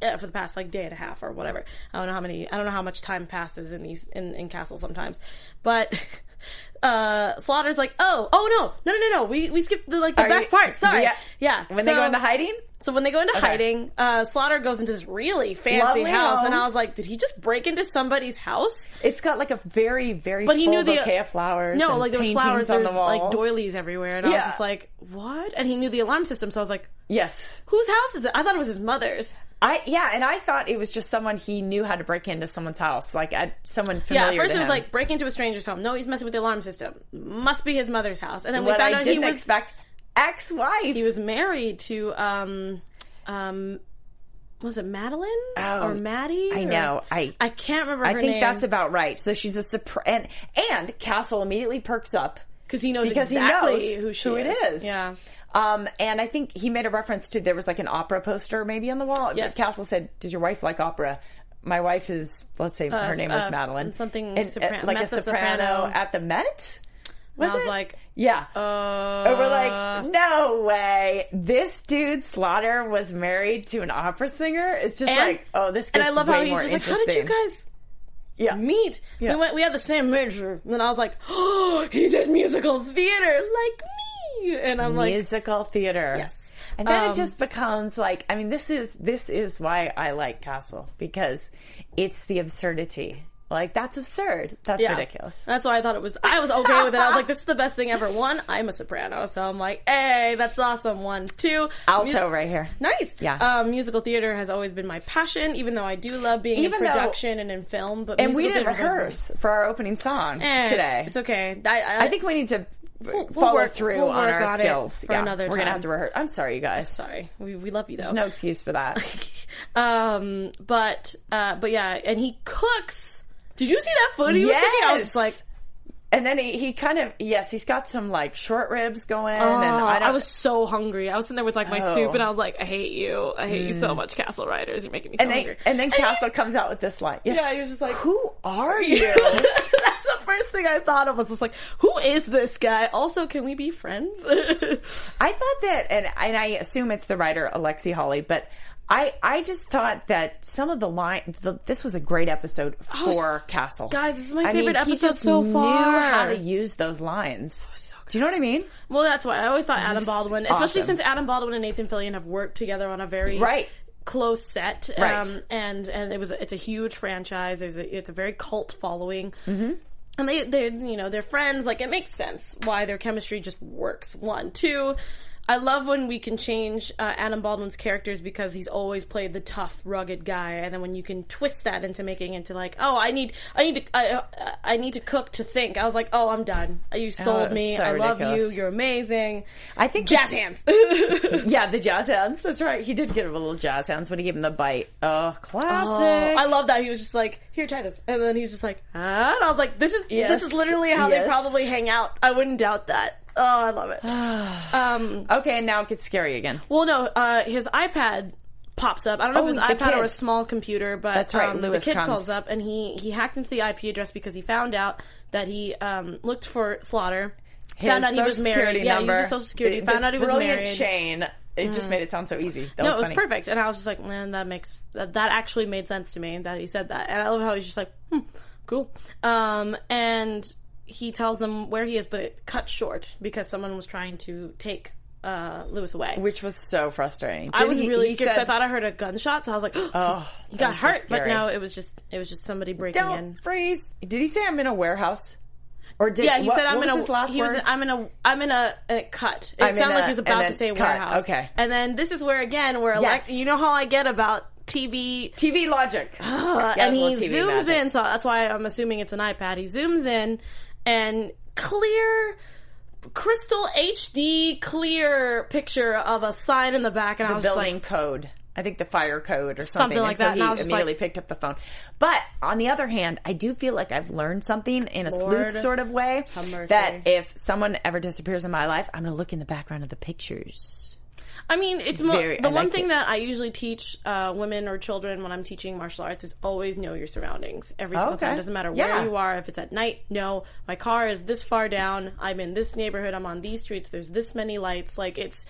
Speaker 2: for the past like day and a half or whatever. I don't know how many. I don't know how much time passes in these in in Castle sometimes, but. Uh, Slaughter's like, oh, oh no, no, no, no, no. We we skipped the like the
Speaker 1: Are
Speaker 2: best
Speaker 1: you-
Speaker 2: part. Sorry,
Speaker 1: Yeah.
Speaker 2: yeah.
Speaker 1: When they
Speaker 2: So-
Speaker 1: go into hiding?
Speaker 2: so when they go into hiding, uh, Slaughter goes into this really fancy
Speaker 1: Lovely
Speaker 2: house, and. I was like, did he just break into somebody's house?
Speaker 1: It's got like a very, very
Speaker 2: But he knew the
Speaker 1: bouquet of flowers.
Speaker 2: No,
Speaker 1: and
Speaker 2: like there was flowers,
Speaker 1: on
Speaker 2: there's
Speaker 1: the
Speaker 2: like doilies everywhere, and I was just like, what? And he knew the alarm system, so I was like,
Speaker 1: Yes.
Speaker 2: whose house is it? I thought it was his mother's.
Speaker 1: I yeah, and I thought it was just someone he knew how to break into someone's house, like at someone
Speaker 2: Yeah,
Speaker 1: familiar.
Speaker 2: at first it was
Speaker 1: him.
Speaker 2: like break into a stranger's home. No, he's messing with the alarm system. Must be his mother's house. And then we
Speaker 1: what
Speaker 2: found
Speaker 1: I
Speaker 2: out he
Speaker 1: didn't
Speaker 2: was
Speaker 1: expect. Ex-wife.
Speaker 2: he was married to um um was it Madeline
Speaker 1: Oh,
Speaker 2: or Maddie?
Speaker 1: I
Speaker 2: or-
Speaker 1: know. I
Speaker 2: I can't remember.
Speaker 1: I think
Speaker 2: name.
Speaker 1: that's about right. So she's a surprise, and and Castle immediately perks up
Speaker 2: because he knows
Speaker 1: because
Speaker 2: exactly
Speaker 1: he knows
Speaker 2: who she
Speaker 1: who
Speaker 2: is.
Speaker 1: it is.
Speaker 2: Yeah.
Speaker 1: Um, and I think he made a reference to there was like an opera poster maybe on the wall.
Speaker 2: Yes.
Speaker 1: Castle said, "Does your wife like opera?" My wife is, let's say her name was
Speaker 2: uh,
Speaker 1: Madeline.
Speaker 2: something
Speaker 1: And, uh,
Speaker 2: sopran-
Speaker 1: like a soprano,
Speaker 2: soprano.
Speaker 1: at the Met. Was
Speaker 2: I was
Speaker 1: it?
Speaker 2: like,
Speaker 1: Yeah.
Speaker 2: uh,
Speaker 1: And we're like, no way. This dude Slaughter was married to an opera singer. It's just
Speaker 2: And-
Speaker 1: like, oh, this
Speaker 2: and I love how he's just like, how did you guys
Speaker 1: yeah.
Speaker 2: meet?
Speaker 1: Yeah.
Speaker 2: We went, we had the same major. And then I was like, oh, he did musical theater like me. And I'm like,
Speaker 1: musical theater.
Speaker 2: Yes.
Speaker 1: And then
Speaker 2: Um,
Speaker 1: it just becomes like, I mean, this is this is why I like Castle because it's the absurdity. Like that's absurd. That's
Speaker 2: Yeah.
Speaker 1: ridiculous.
Speaker 2: That's why I thought it was. I was okay with it. I was like, "This is the best thing ever." One, I'm a soprano, so I'm like, "Hey, that's awesome." One, two,
Speaker 1: Alto
Speaker 2: mus-
Speaker 1: right here.
Speaker 2: Nice.
Speaker 1: Yeah.
Speaker 2: Um, musical theater has always been my passion, even though I do love being
Speaker 1: Even
Speaker 2: in
Speaker 1: though-
Speaker 2: production and in film. But
Speaker 1: And we
Speaker 2: musical
Speaker 1: didn't
Speaker 2: theater has always
Speaker 1: rehearse for our opening song
Speaker 2: Eh,
Speaker 1: today.
Speaker 2: It's okay. I, I,
Speaker 1: I think we need to
Speaker 2: we'll
Speaker 1: follow
Speaker 2: work-
Speaker 1: through
Speaker 2: we'll
Speaker 1: on our skills
Speaker 2: for another
Speaker 1: We're gonna have to rehearse. I'm sorry, you guys.
Speaker 2: sorry, we, we love you though.
Speaker 1: There's no excuse for that.
Speaker 2: Um, but uh, but yeah, and he cooks. Did you see that footage? cooking? I was like,
Speaker 1: and then he, he kind of yes, he's got some like short ribs going, and
Speaker 2: Oh,
Speaker 1: I,
Speaker 2: I, was so hungry. I was sitting there with like my
Speaker 1: Oh.
Speaker 2: soup, and I was like, I hate you. I hate you so mm. much, Castle Riders. You're making me so
Speaker 1: and then
Speaker 2: hungry.
Speaker 1: and then Castle comes out with this line. Yes.
Speaker 2: yeah, he was just like,
Speaker 1: Who are you?
Speaker 2: That's the first thing I thought of. Was just like, who is this guy? Also, can we be friends?
Speaker 1: I thought that, and and I assume it's the writer Alexi Hawley, but I I just thought that some of the line, the, this was a great episode for Castle.
Speaker 2: Guys, this is my
Speaker 1: I
Speaker 2: favorite
Speaker 1: mean,
Speaker 2: episode
Speaker 1: just
Speaker 2: so
Speaker 1: Knew
Speaker 2: far.
Speaker 1: how to use those lines. Do you know what I mean?
Speaker 2: well, that's why I always thought Adam Baldwin, especially since Adam Baldwin and Nathan Fillion have worked together on a very
Speaker 1: Right.
Speaker 2: close set,
Speaker 1: Right.
Speaker 2: um, and and it was it's a huge franchise. There's a it's a very cult following.
Speaker 1: Mm-hmm.
Speaker 2: And they, they, you know, they're friends. Like, it makes sense why their chemistry just works. One, two. I love when we can change uh, Adam Baldwin's characters because he's always played the tough, rugged guy, and then when you can twist that into making into like, oh, I need, I need to, I, uh, I need to cook to think. I was like, oh, I'm done. You sold
Speaker 1: it's
Speaker 2: me.
Speaker 1: so
Speaker 2: I love you. You're amazing.
Speaker 1: I think
Speaker 2: Jazz hands.
Speaker 1: Yeah, the jazz hands. That's right. He did get a little jazz hands when he gave him the bite. Oh, classic.
Speaker 2: Oh, I love that he was just like, "Here, try this," and then he's just like, "Ah," and I was like, "This is
Speaker 1: Yes.
Speaker 2: this is literally how
Speaker 1: Yes.
Speaker 2: they probably hang out." I wouldn't doubt that. Oh, I love it. um,
Speaker 1: Okay, and now it gets scary again.
Speaker 2: well, no, uh, his iPad pops up. I don't know
Speaker 1: Oh,
Speaker 2: if it was iPad or a small computer, but
Speaker 1: That's right,
Speaker 2: Um,
Speaker 1: Lewis
Speaker 2: the kid
Speaker 1: comes.
Speaker 2: calls up and he he hacked into the IP address because he found out that he um, looked for Slaughter. found out he was married.
Speaker 1: Security
Speaker 2: Yeah,
Speaker 1: number.
Speaker 2: he was a social security.
Speaker 1: This
Speaker 2: Found out he was married. Mm.
Speaker 1: chain. It just made it sound so easy. That
Speaker 2: no,
Speaker 1: was
Speaker 2: it was
Speaker 1: funny.
Speaker 2: perfect, and I was just like, man, that makes that, that actually made sense to me that he said that, and I love how he's just like, hmm, cool. Um, and he tells them where he is, but it cut short because someone was trying to take uh, Lewis away.
Speaker 1: Which was so frustrating.
Speaker 2: I
Speaker 1: Did
Speaker 2: was
Speaker 1: he-
Speaker 2: really
Speaker 1: he
Speaker 2: scared 'cause I
Speaker 1: said,
Speaker 2: thought I heard a gunshot, so I was like,
Speaker 1: Oh,
Speaker 2: he got
Speaker 1: was so
Speaker 2: hurt. But
Speaker 1: scary.
Speaker 2: no, it was just it was just somebody breaking
Speaker 1: Don't
Speaker 2: in.
Speaker 1: freeze. Did he say I'm in a warehouse? Or did
Speaker 2: Yeah, he
Speaker 1: what-
Speaker 2: said I'm
Speaker 1: what
Speaker 2: in a.
Speaker 1: his last
Speaker 2: he was.
Speaker 1: word?
Speaker 2: I'm in a. I'm in a, a cut. It
Speaker 1: I'm in
Speaker 2: sounded like
Speaker 1: a-
Speaker 2: he was
Speaker 1: and
Speaker 2: about to
Speaker 1: then
Speaker 2: say
Speaker 1: cut.
Speaker 2: warehouse.
Speaker 1: Okay.
Speaker 2: And then this is where again where
Speaker 1: Yes.
Speaker 2: Alex, you know how I get about TV
Speaker 1: TV logic. Yeah,
Speaker 2: and he zooms in, so that's why I'm assuming it's an iPad. He zooms in and clear, crystal HD clear picture of a sign in the back, and I was just
Speaker 1: building
Speaker 2: like,
Speaker 1: code. I think the fire code or something.
Speaker 2: Something like
Speaker 1: and so
Speaker 2: that, and
Speaker 1: he
Speaker 2: I was
Speaker 1: immediately
Speaker 2: like-
Speaker 1: picked up the phone. But on the other hand, I do feel like I've learned something in a
Speaker 2: Lord,
Speaker 1: sleuth sort of way that if someone ever disappears in my life, I'm going to look in the background of the pictures.
Speaker 2: I mean, it's mo-
Speaker 1: very-
Speaker 2: the
Speaker 1: I
Speaker 2: one
Speaker 1: like
Speaker 2: thing
Speaker 1: it.
Speaker 2: that I usually teach uh, women or children when I'm teaching martial arts is always know your surroundings every single
Speaker 1: Okay.
Speaker 2: time. Doesn't matter
Speaker 1: Yeah.
Speaker 2: where you are. If it's at night, no. My car is this far down. I'm in this neighborhood. I'm on these streets. There's this many lights. Like it's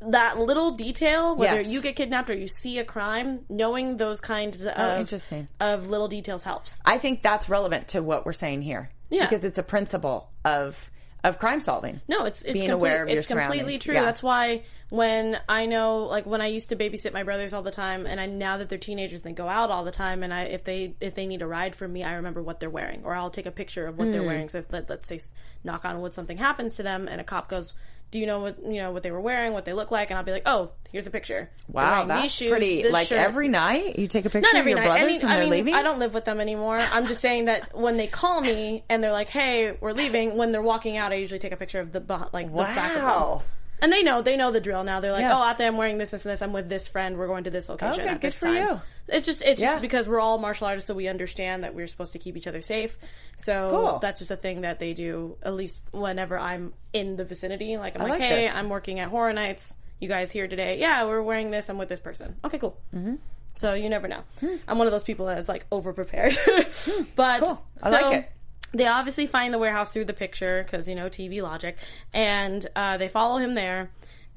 Speaker 2: that little detail, whether
Speaker 1: Yes.
Speaker 2: you get kidnapped or you see a crime, knowing those kinds of
Speaker 1: Oh, interesting.
Speaker 2: of little details helps.
Speaker 1: I think that's relevant to what we're saying here.
Speaker 2: Yeah.
Speaker 1: Because it's a principle of of crime solving.
Speaker 2: No, it's it's
Speaker 1: Being
Speaker 2: complete-
Speaker 1: aware of your
Speaker 2: it's completely true.
Speaker 1: Yeah.
Speaker 2: That's why when I know, like when I used to babysit my brothers all the time, and I now that they're teenagers, they go out all the time, and I if they if they need a ride from me, I remember what they're wearing, or I'll take a picture of what
Speaker 1: Hmm.
Speaker 2: they're wearing. So if let, let's say knock on wood, something happens to them, and a cop goes. Do you know what you know what they were wearing, what they look like? And I'll be like, "Oh, here's a picture."
Speaker 1: Wow, that's
Speaker 2: shoes,
Speaker 1: pretty. Like
Speaker 2: shirt.
Speaker 1: every night, you take a picture
Speaker 2: Not every
Speaker 1: of your
Speaker 2: night.
Speaker 1: brothers
Speaker 2: I mean,
Speaker 1: when
Speaker 2: I
Speaker 1: they're
Speaker 2: mean,
Speaker 1: leaving.
Speaker 2: I don't live with them anymore. I'm just saying that when they call me and they're like, "Hey, we're leaving," when they're walking out, I usually take a picture of the like the back of them. And they know they know the drill now. They're like,
Speaker 1: Yes.
Speaker 2: "Oh, out there, I'm wearing this, this, and this. I'm with this friend. We're going to this location
Speaker 1: Okay,
Speaker 2: at
Speaker 1: good
Speaker 2: this
Speaker 1: for
Speaker 2: time."
Speaker 1: you.
Speaker 2: It's just it's
Speaker 1: Yeah.
Speaker 2: just because we're all martial artists, so we understand that we're supposed to keep each other safe. So
Speaker 1: Cool.
Speaker 2: that's just a thing that they do. At least whenever I'm in the vicinity, like I'm like,
Speaker 1: like
Speaker 2: "Hey,
Speaker 1: this.
Speaker 2: I'm working at Horror Nights. You guys here today? Yeah, we're wearing this. I'm with this person. Okay, cool. Mm-hmm. So you never know. I'm one of those people that's like over prepared. but
Speaker 1: Hmm. Cool. I like it.
Speaker 2: They obviously find the warehouse through the picture because you know TV logic, and uh, they follow him there.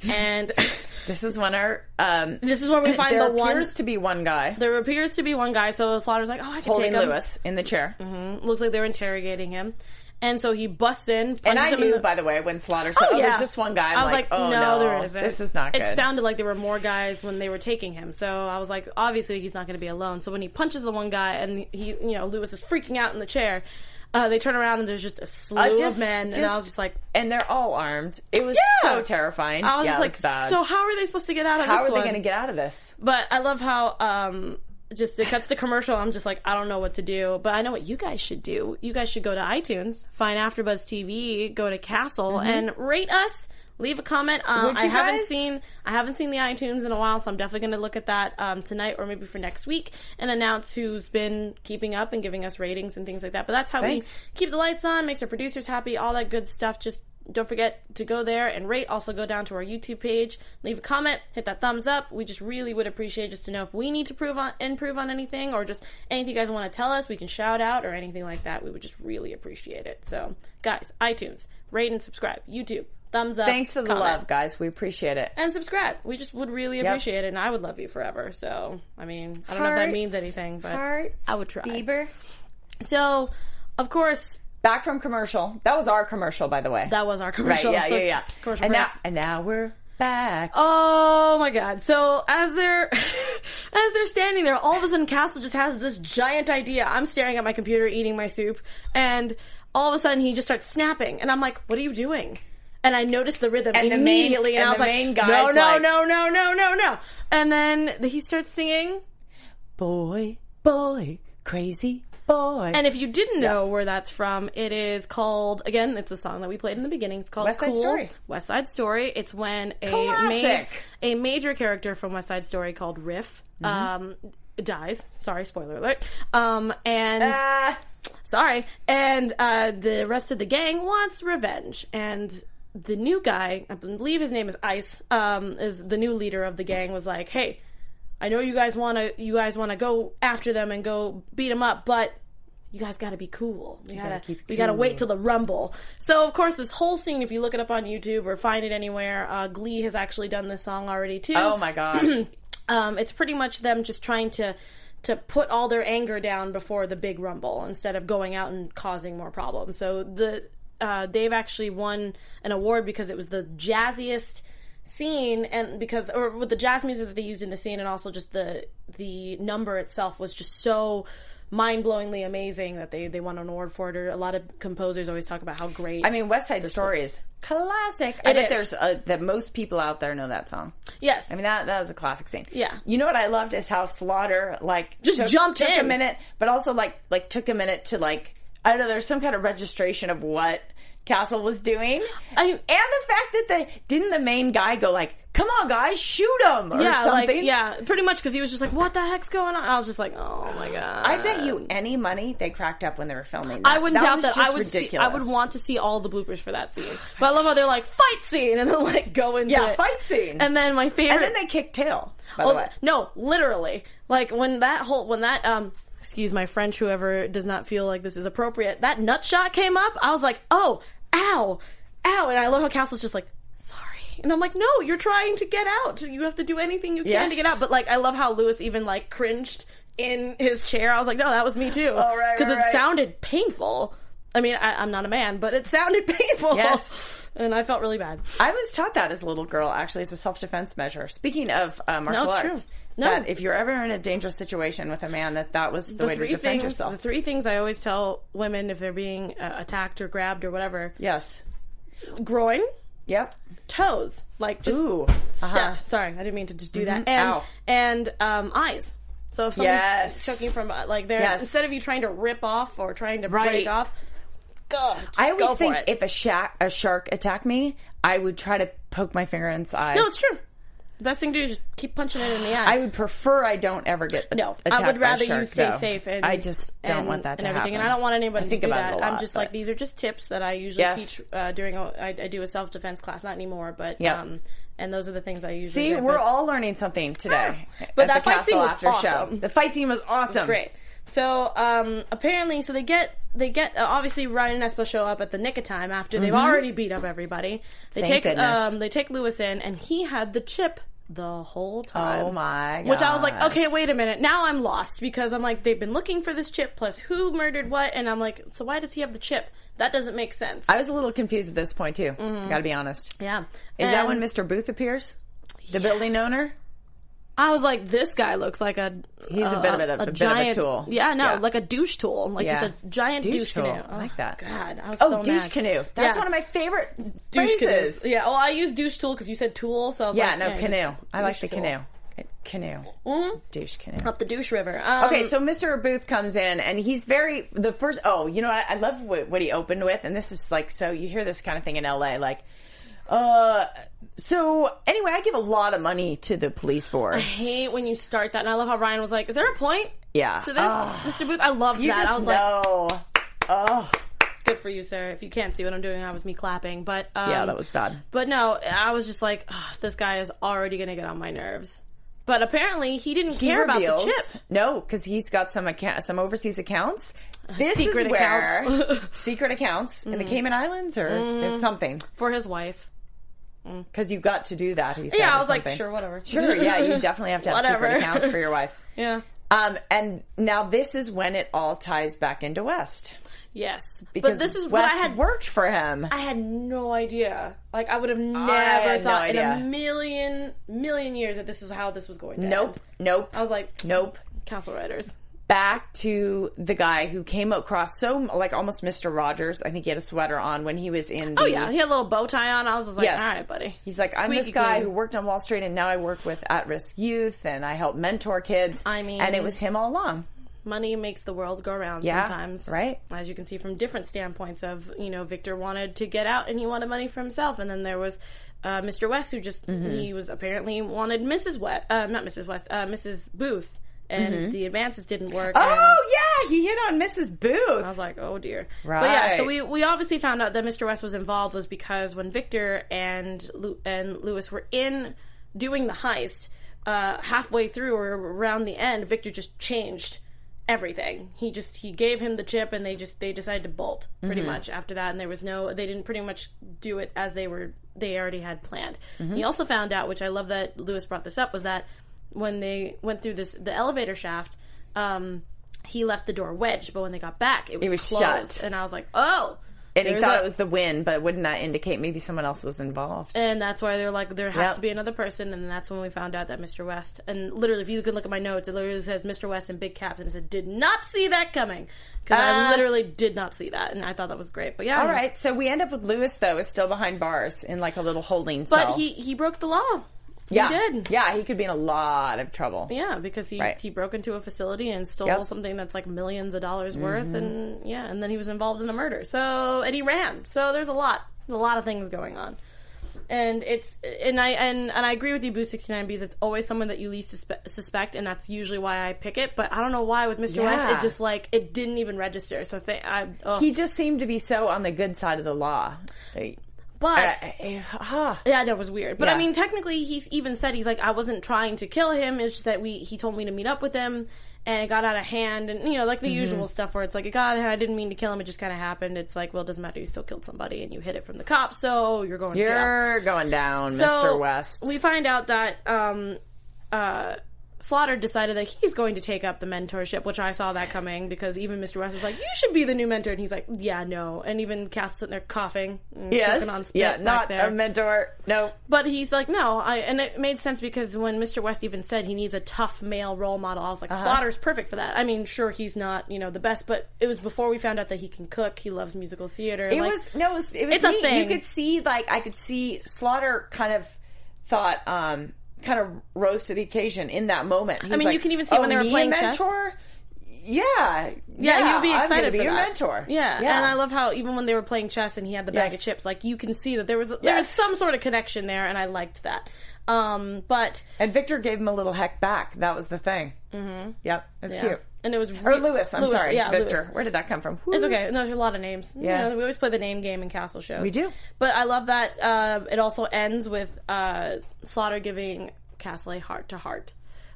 Speaker 2: And
Speaker 1: This is when our um,
Speaker 2: this is where we find
Speaker 1: there
Speaker 2: the one.
Speaker 1: appears to be one guy
Speaker 2: There appears to be one guy, so Slaughter's like, "Oh, I can
Speaker 1: holding
Speaker 2: take him."
Speaker 1: Lewis in the chair.
Speaker 2: Looks like they're interrogating him, and so he busts in.
Speaker 1: And I
Speaker 2: in
Speaker 1: knew,
Speaker 2: the-
Speaker 1: by the way, when Slaughter said, "Oh, yeah, there's just one guy," I'm
Speaker 2: I was like,
Speaker 1: "Oh
Speaker 2: no,
Speaker 1: no,
Speaker 2: there isn't.
Speaker 1: This is not good."
Speaker 2: It sounded like there were more guys when they were taking him. So I was like, obviously he's not going to be alone. So when he punches the one guy and he, you know, Lewis is freaking out in the chair, uh, they turn around and there's just a slew
Speaker 1: Uh, just-
Speaker 2: of men, and I was just like,
Speaker 1: and they're all armed. It was
Speaker 2: Yeah.
Speaker 1: so terrifying.
Speaker 2: I was
Speaker 1: yeah,
Speaker 2: just like,
Speaker 1: bad.
Speaker 2: so how are they supposed to get out of
Speaker 1: how
Speaker 2: this
Speaker 1: are they going to get out of this?
Speaker 2: But I love how um just it cuts to commercial. I'm just like, I don't know what to do, but I know what you guys should do. You guys should go to iTunes, find AfterBuzz TV, go to Castle, and rate us. Leave a comment. Um,
Speaker 1: Mm-hmm.
Speaker 2: I haven't
Speaker 1: guys?
Speaker 2: seen I haven't seen the iTunes in a while, so I'm definitely going to look at that um, tonight or maybe for next week and announce who's been keeping up and giving us ratings and things like that. But that's how
Speaker 1: Thanks.
Speaker 2: we keep the lights on, makes our producers happy, all that good stuff. Just don't forget to go there and rate. Also, go down to our YouTube page, leave a comment, hit that thumbs up. We just really would appreciate just to know if we need to prove on improve on anything or just anything you guys want to tell us. We can shout out or anything like that. We would just really appreciate it. So, guys, iTunes, rate and subscribe. YouTube, thumbs up.
Speaker 1: Thanks for the
Speaker 2: comment.
Speaker 1: love, guys. We appreciate it.
Speaker 2: And subscribe. We just would really appreciate it, and I would love you forever. So, I mean, I don't know if that means anything, but I would try.
Speaker 1: Bieber.
Speaker 2: So, of course,
Speaker 1: Back from commercial. That was our commercial, by the way.
Speaker 2: that was our
Speaker 1: right?
Speaker 2: commercial.
Speaker 1: Yeah,
Speaker 2: So,
Speaker 1: yeah, yeah.
Speaker 2: Commercial
Speaker 1: and
Speaker 2: break.
Speaker 1: now, and now we're back.
Speaker 2: Oh my god. So as they're as they're standing there, all of a sudden Castle just has this giant idea. I'm staring at my computer eating my soup and all of a sudden he just starts snapping and I'm like, "What are you doing?" And I noticed the rhythm
Speaker 1: And the main-
Speaker 2: immediately and,
Speaker 1: and
Speaker 2: I was like,
Speaker 1: main
Speaker 2: "No, no,
Speaker 1: like-
Speaker 2: no, no, no, no, no." And then he starts singing
Speaker 1: boy, boy, crazy boy.
Speaker 2: And if you didn't know where that's from, it is called again. It's a song that we played in the beginning. It's called
Speaker 1: West Side
Speaker 2: cool.
Speaker 1: Story.
Speaker 2: West Side Story. It's when a
Speaker 1: Classic.
Speaker 2: ma- a major character from West Side Story called Riff
Speaker 1: Mm-hmm.
Speaker 2: um, dies. Sorry, spoiler alert. Um, and
Speaker 1: Ah.
Speaker 2: sorry, and uh, the rest of the gang wants revenge and. The new guy, I believe his name is Ice, um, is the new leader of the gang. Was like, "Hey, I know you guys want to you guys want to go after them and go beat them up, but you guys got to be cool. We gotta,
Speaker 1: keep it
Speaker 2: we gotta wait till the rumble. So of course, this whole scene, if you look it up on YouTube or find it anywhere, uh, Glee has actually done this song already too.
Speaker 1: oh my gosh.
Speaker 2: Um, it's pretty much them just trying to to put all their anger down before the big rumble instead of going out and causing more problems. So the uh, they've actually won an award because it was the jazziest scene and because or with the jazz music that they used in the scene and also just the the number itself was just so mind-blowingly amazing that they they won an award for it or a lot of composers always talk about how great
Speaker 1: I mean, West Side Story is classic. I bet there's uh that most people out there know that song.
Speaker 2: yes
Speaker 1: I mean, that that was a classic scene.
Speaker 2: Yeah.
Speaker 1: You know what I loved is how Slaughter like
Speaker 2: Just
Speaker 1: took,
Speaker 2: jumped
Speaker 1: took a minute, but also like like took a minute to like I don't know. There's some kind of registration of what Castle was doing,
Speaker 2: I-
Speaker 1: and the fact that the didn't the main guy go like, "Come on, guys, shoot him" or
Speaker 2: yeah
Speaker 1: something.
Speaker 2: like yeah pretty much because he was just like what the heck's going on I was just like oh my god
Speaker 1: I bet you any money they cracked up when they were filming. That.
Speaker 2: I wouldn't doubt
Speaker 1: was
Speaker 2: that. I would see. I would want to see all the bloopers for that scene. But I love how they're like fight scene and then like go into
Speaker 1: Yeah,
Speaker 2: it.
Speaker 1: fight scene.
Speaker 2: And then my favorite
Speaker 1: and then they kick tail. By
Speaker 2: Oh,
Speaker 1: the way,
Speaker 2: no, literally. Like when that whole when that um excuse my French whoever does not feel like this is appropriate. That nut shot came up. I was like, "Oh, ow. Ow." And I love how Castle's just like, "Sorry." And I'm like, no, you're trying to get out. You have to do anything you can
Speaker 1: Yes.
Speaker 2: to get out. But like, I love how Lewis even like cringed in his chair. I was like, no, that was me too.
Speaker 1: Oh, right,
Speaker 2: Because
Speaker 1: right,
Speaker 2: it
Speaker 1: right.
Speaker 2: sounded painful. I mean, I, I'm not a man, but it sounded painful.
Speaker 1: Yes.
Speaker 2: And I felt really bad.
Speaker 1: I was taught that as a little girl, actually, as a self defense measure. Speaking of uh, martial
Speaker 2: it's
Speaker 1: arts,
Speaker 2: true. No.
Speaker 1: that if you're ever in a dangerous situation with a man, that that was the,
Speaker 2: The
Speaker 1: way to defend
Speaker 2: things,
Speaker 1: yourself.
Speaker 2: the three things I always tell women if they're being uh, attacked or grabbed or whatever:
Speaker 1: yes.
Speaker 2: groin,
Speaker 1: Yep.
Speaker 2: toes, like just
Speaker 1: Ooh.
Speaker 2: step.
Speaker 1: Uh-huh.
Speaker 2: Sorry, I didn't mean to just do that. And
Speaker 1: Ow.
Speaker 2: and um, eyes. So if someone's
Speaker 1: Yes.
Speaker 2: choking from uh, like there,
Speaker 1: Yes.
Speaker 2: instead of you trying to rip off or trying to
Speaker 1: Right.
Speaker 2: break off, go. just
Speaker 1: I always
Speaker 2: go
Speaker 1: think if a, sha- a shark attacked me, I would try to poke my finger in its eyes.
Speaker 2: no, it's true. The best thing to do is just keep punching it in the eye.
Speaker 1: I would prefer I don't ever get
Speaker 2: No, I would rather you stay
Speaker 1: though.
Speaker 2: safe. And
Speaker 1: I just don't
Speaker 2: and-
Speaker 1: want that to
Speaker 2: and everything.
Speaker 1: happen.
Speaker 2: And I don't want anybody
Speaker 1: I think
Speaker 2: to do
Speaker 1: about
Speaker 2: that.
Speaker 1: it lot,
Speaker 2: I'm just
Speaker 1: but-
Speaker 2: like these are just tips that I usually
Speaker 1: Yes.
Speaker 2: teach uh, during. A, I, I do a self defense class, not anymore, but
Speaker 1: Yep.
Speaker 2: um, and those are the things I usually.
Speaker 1: See, we're
Speaker 2: but-
Speaker 1: all learning something today.
Speaker 2: But
Speaker 1: at
Speaker 2: that fight scene was
Speaker 1: after
Speaker 2: awesome.
Speaker 1: show. The fight scene was awesome.
Speaker 2: great. So um, apparently, so they get they get uh, obviously Ryan and Espo show up at the nick of time after they've already beat up everybody. They
Speaker 1: Mm-hmm. Thank
Speaker 2: take
Speaker 1: goodness.
Speaker 2: um, they take Lewis in, and he had the chip the whole time.
Speaker 1: Oh my god.
Speaker 2: Which I was like, okay, wait a minute. Now I'm lost because I'm like, they've been looking for this chip plus who murdered what, and I'm like, so why does he have the chip? That doesn't make sense.
Speaker 1: I was a little confused at this point too. Got to be honest.
Speaker 2: yeah,
Speaker 1: Is that when Mr. Booth appears? The building owner?
Speaker 2: I was like, this guy looks like a
Speaker 1: He's a bit of a- a bit of a
Speaker 2: giant
Speaker 1: tool.
Speaker 2: Yeah, no,
Speaker 1: Yeah.
Speaker 2: like a douche tool, like
Speaker 1: Yeah.
Speaker 2: just a giant douche,
Speaker 1: Douche
Speaker 2: canoe.
Speaker 1: I like
Speaker 2: Oh,
Speaker 1: that.
Speaker 2: God, I was
Speaker 1: Oh,
Speaker 2: so
Speaker 1: douche
Speaker 2: mad.
Speaker 1: canoe. That's
Speaker 2: Yeah.
Speaker 1: one of my favorite
Speaker 2: douche
Speaker 1: phrases.
Speaker 2: canoe. Yeah. Oh, I use douche tool because you said tool, so I was
Speaker 1: Yeah,
Speaker 2: like,
Speaker 1: no,
Speaker 2: yeah,
Speaker 1: canoe. I like the
Speaker 2: tool.
Speaker 1: canoe. Canoe.
Speaker 2: Mhm.
Speaker 1: Douche canoe.
Speaker 2: Up the douche river. Um,
Speaker 1: Okay, so Mr. Booth comes in and he's very the first. Oh, you know, I, I love what, what he opened with, and this is like so. You hear this kind of thing in LA, like, uh. So anyway, I give a lot of money to the police force.
Speaker 2: I hate when you start that, and I love how Ryan was like, "Is there a point
Speaker 1: yeah
Speaker 2: to this,
Speaker 1: Oh,
Speaker 2: Mr. Booth?" I
Speaker 1: love
Speaker 2: that. I was like,
Speaker 1: oh,
Speaker 2: "Good for you, sir." If you can't see what I'm doing, that was me clapping. But um,
Speaker 1: yeah, that was bad.
Speaker 2: But no, I was just like, "This guy is already going to get on my nerves." But apparently, he didn't
Speaker 1: He
Speaker 2: care about the chip.
Speaker 1: No, because he's got some account, some overseas accounts. This
Speaker 2: Secret
Speaker 1: is where
Speaker 2: accounts.
Speaker 1: secret accounts in the
Speaker 2: Mm-hmm.
Speaker 1: Cayman Islands, or there's something
Speaker 2: for his wife.
Speaker 1: Because you got to do that. He said,
Speaker 2: Yeah, I was like, "Sure, whatever."
Speaker 1: Sure, yeah, you definitely have to have secret accounts for your wife.
Speaker 2: yeah.
Speaker 1: Um, and now this is when it all ties back into West
Speaker 2: Yes,
Speaker 1: because
Speaker 2: but this is what
Speaker 1: West
Speaker 2: I had.
Speaker 1: worked for him.
Speaker 2: I had no idea. Like I would have never
Speaker 1: had no
Speaker 2: thought in a million million years that this is how this was going to
Speaker 1: nope,
Speaker 2: end.
Speaker 1: nope,
Speaker 2: I was like,
Speaker 1: nope.
Speaker 2: council writers.
Speaker 1: Back to the guy who came across so like almost Mr. Rogers. I think he had a sweater on when he was in. The,
Speaker 2: Oh yeah, he had a little bow tie on. I was just like,
Speaker 1: Yes.
Speaker 2: all right, buddy.
Speaker 1: He's like, I'm this guy
Speaker 2: clean.
Speaker 1: who worked on Wall Street and now I work with at risk youth and I help mentor kids.
Speaker 2: I mean-
Speaker 1: and it was him all along.
Speaker 2: money makes the world go round
Speaker 1: Yeah,
Speaker 2: sometimes.
Speaker 1: right.
Speaker 2: As you can see from different standpoints of, you know, Victor wanted to get out and he wanted money for himself. And then there was uh, Mr. West who just,
Speaker 1: Mm-hmm.
Speaker 2: he was apparently wanted Mrs. West, uh, not Mrs. West, uh, Mrs. Booth. And the advances didn't work.
Speaker 1: Mm-hmm. Oh yeah, he hit on Mrs. Booth.
Speaker 2: I was like, oh dear. Right. But yeah, so we, we obviously found out that Mr. West was involved was because when Victor and Lu- and Lewis were in doing the heist, uh, halfway through or around the end, Victor just changed everything. He just he gave him the chip and they just they decided to bolt pretty much after that and there was no they didn't pretty much do it as they were they already had planned. He also found out, which I love that Lewis brought this up, was that when they went through this the elevator shaft, um, he left the door wedged, but when they got back, it was,
Speaker 1: was
Speaker 2: closed.
Speaker 1: shut.
Speaker 2: And I was like, oh.
Speaker 1: and he
Speaker 2: there's
Speaker 1: thought
Speaker 2: a-
Speaker 1: it was the wind, but wouldn't that indicate maybe someone else was involved?
Speaker 2: and that's why they're like, there has
Speaker 1: Yep.
Speaker 2: to be another person, and that's when we found out that Mr. West, and literally, if you could look at my notes, it literally says Mr. West in big caps, and it said, did not see that coming. Because I
Speaker 1: Uh,
Speaker 2: literally did not see that, and I thought that was great. But yeah.
Speaker 1: All right, so we end up with Lewis though is still behind bars in like a little holding
Speaker 2: But
Speaker 1: cell.
Speaker 2: he, he broke the law.
Speaker 1: Yeah,
Speaker 2: He did.
Speaker 1: Yeah, he could be in a lot of trouble.
Speaker 2: Yeah, because he,
Speaker 1: Right.
Speaker 2: he broke into a facility and stole
Speaker 1: Yep. Mm-hmm.
Speaker 2: something that's like millions of dollars worth, and yeah, and then he was involved in a murder. So and he ran. So there's a lot, there's a lot of things going on, and it's and I and and I agree with you, Boo sixty nine B's. It's always someone that you least suspe- suspect, and that's usually why I pick it. But I don't know why with Mr. West, it just like it didn't even register. So th- I, oh.
Speaker 1: He just seemed to be so on the good side of the law.
Speaker 2: But.
Speaker 1: Uh, uh, huh.
Speaker 2: Yeah, that was weird. But
Speaker 1: Yeah.
Speaker 2: I mean, technically, he's even said he's like, I wasn't trying to kill him. It's just that we he told me to meet up with him, and it got out of hand, and you know, like the
Speaker 1: Mm-hmm.
Speaker 2: usual stuff where it's like it got out of hand. I didn't mean to kill him; it just kind of happened. It's like, well, it doesn't matter. You still killed somebody, and you hid it from the cops, so you're going.
Speaker 1: You're going down,
Speaker 2: So,
Speaker 1: Mr. West.
Speaker 2: We find out that um, uh, Slaughter decided that he's going to take up the mentorship, which I saw that coming because even Mr. West was like, "You should be the new mentor," and he's like, "Yeah, no." And even Cass sitting there coughing, and
Speaker 1: yes.
Speaker 2: on spit
Speaker 1: Yeah, not
Speaker 2: there.
Speaker 1: a mentor. No.
Speaker 2: But he's like, no, I, and it made sense because when Mr. West even said he needs a tough male role model, I was
Speaker 1: Uh-huh.
Speaker 2: like, Slaughter's perfect for that. I mean, sure, he's not, you know, the best, but it was before we found out that he can cook. He loves musical theater.
Speaker 1: It
Speaker 2: like,
Speaker 1: was no, it was, it was
Speaker 2: It's a thing.
Speaker 1: You could see like I could see Slaughter kind of thought um kind of rose to the occasion in that moment. He was
Speaker 2: mean,
Speaker 1: like,
Speaker 2: you can even see
Speaker 1: "Oh,
Speaker 2: when they were
Speaker 1: me, a
Speaker 2: playing chess?"
Speaker 1: mentor? Yeah,
Speaker 2: yeah,
Speaker 1: yeah,
Speaker 2: he would be excited
Speaker 1: be
Speaker 2: for
Speaker 1: your
Speaker 2: that.
Speaker 1: mentor.
Speaker 2: Yeah. and I love how even when they were playing chess and he had the bag
Speaker 1: Yes.
Speaker 2: of chips, like you can see that there was there was some sort of connection there, and I liked that. Um, but
Speaker 1: And Victor gave him a little heck back. That was the thing. Mm-hmm. Yep, it's
Speaker 2: yeah.
Speaker 1: cute.
Speaker 2: And it was
Speaker 1: Or Lewis, I'm
Speaker 2: Lewis,
Speaker 1: sorry,
Speaker 2: yeah,
Speaker 1: Victor.
Speaker 2: Lewis.
Speaker 1: Where did that come from?
Speaker 2: It's okay. No, there's a lot of names.
Speaker 1: Yeah.
Speaker 2: You know, we always play the name game in castle shows.
Speaker 1: We do.
Speaker 2: But I love that uh, it also ends with uh, Slaughter giving Castle a heart to heart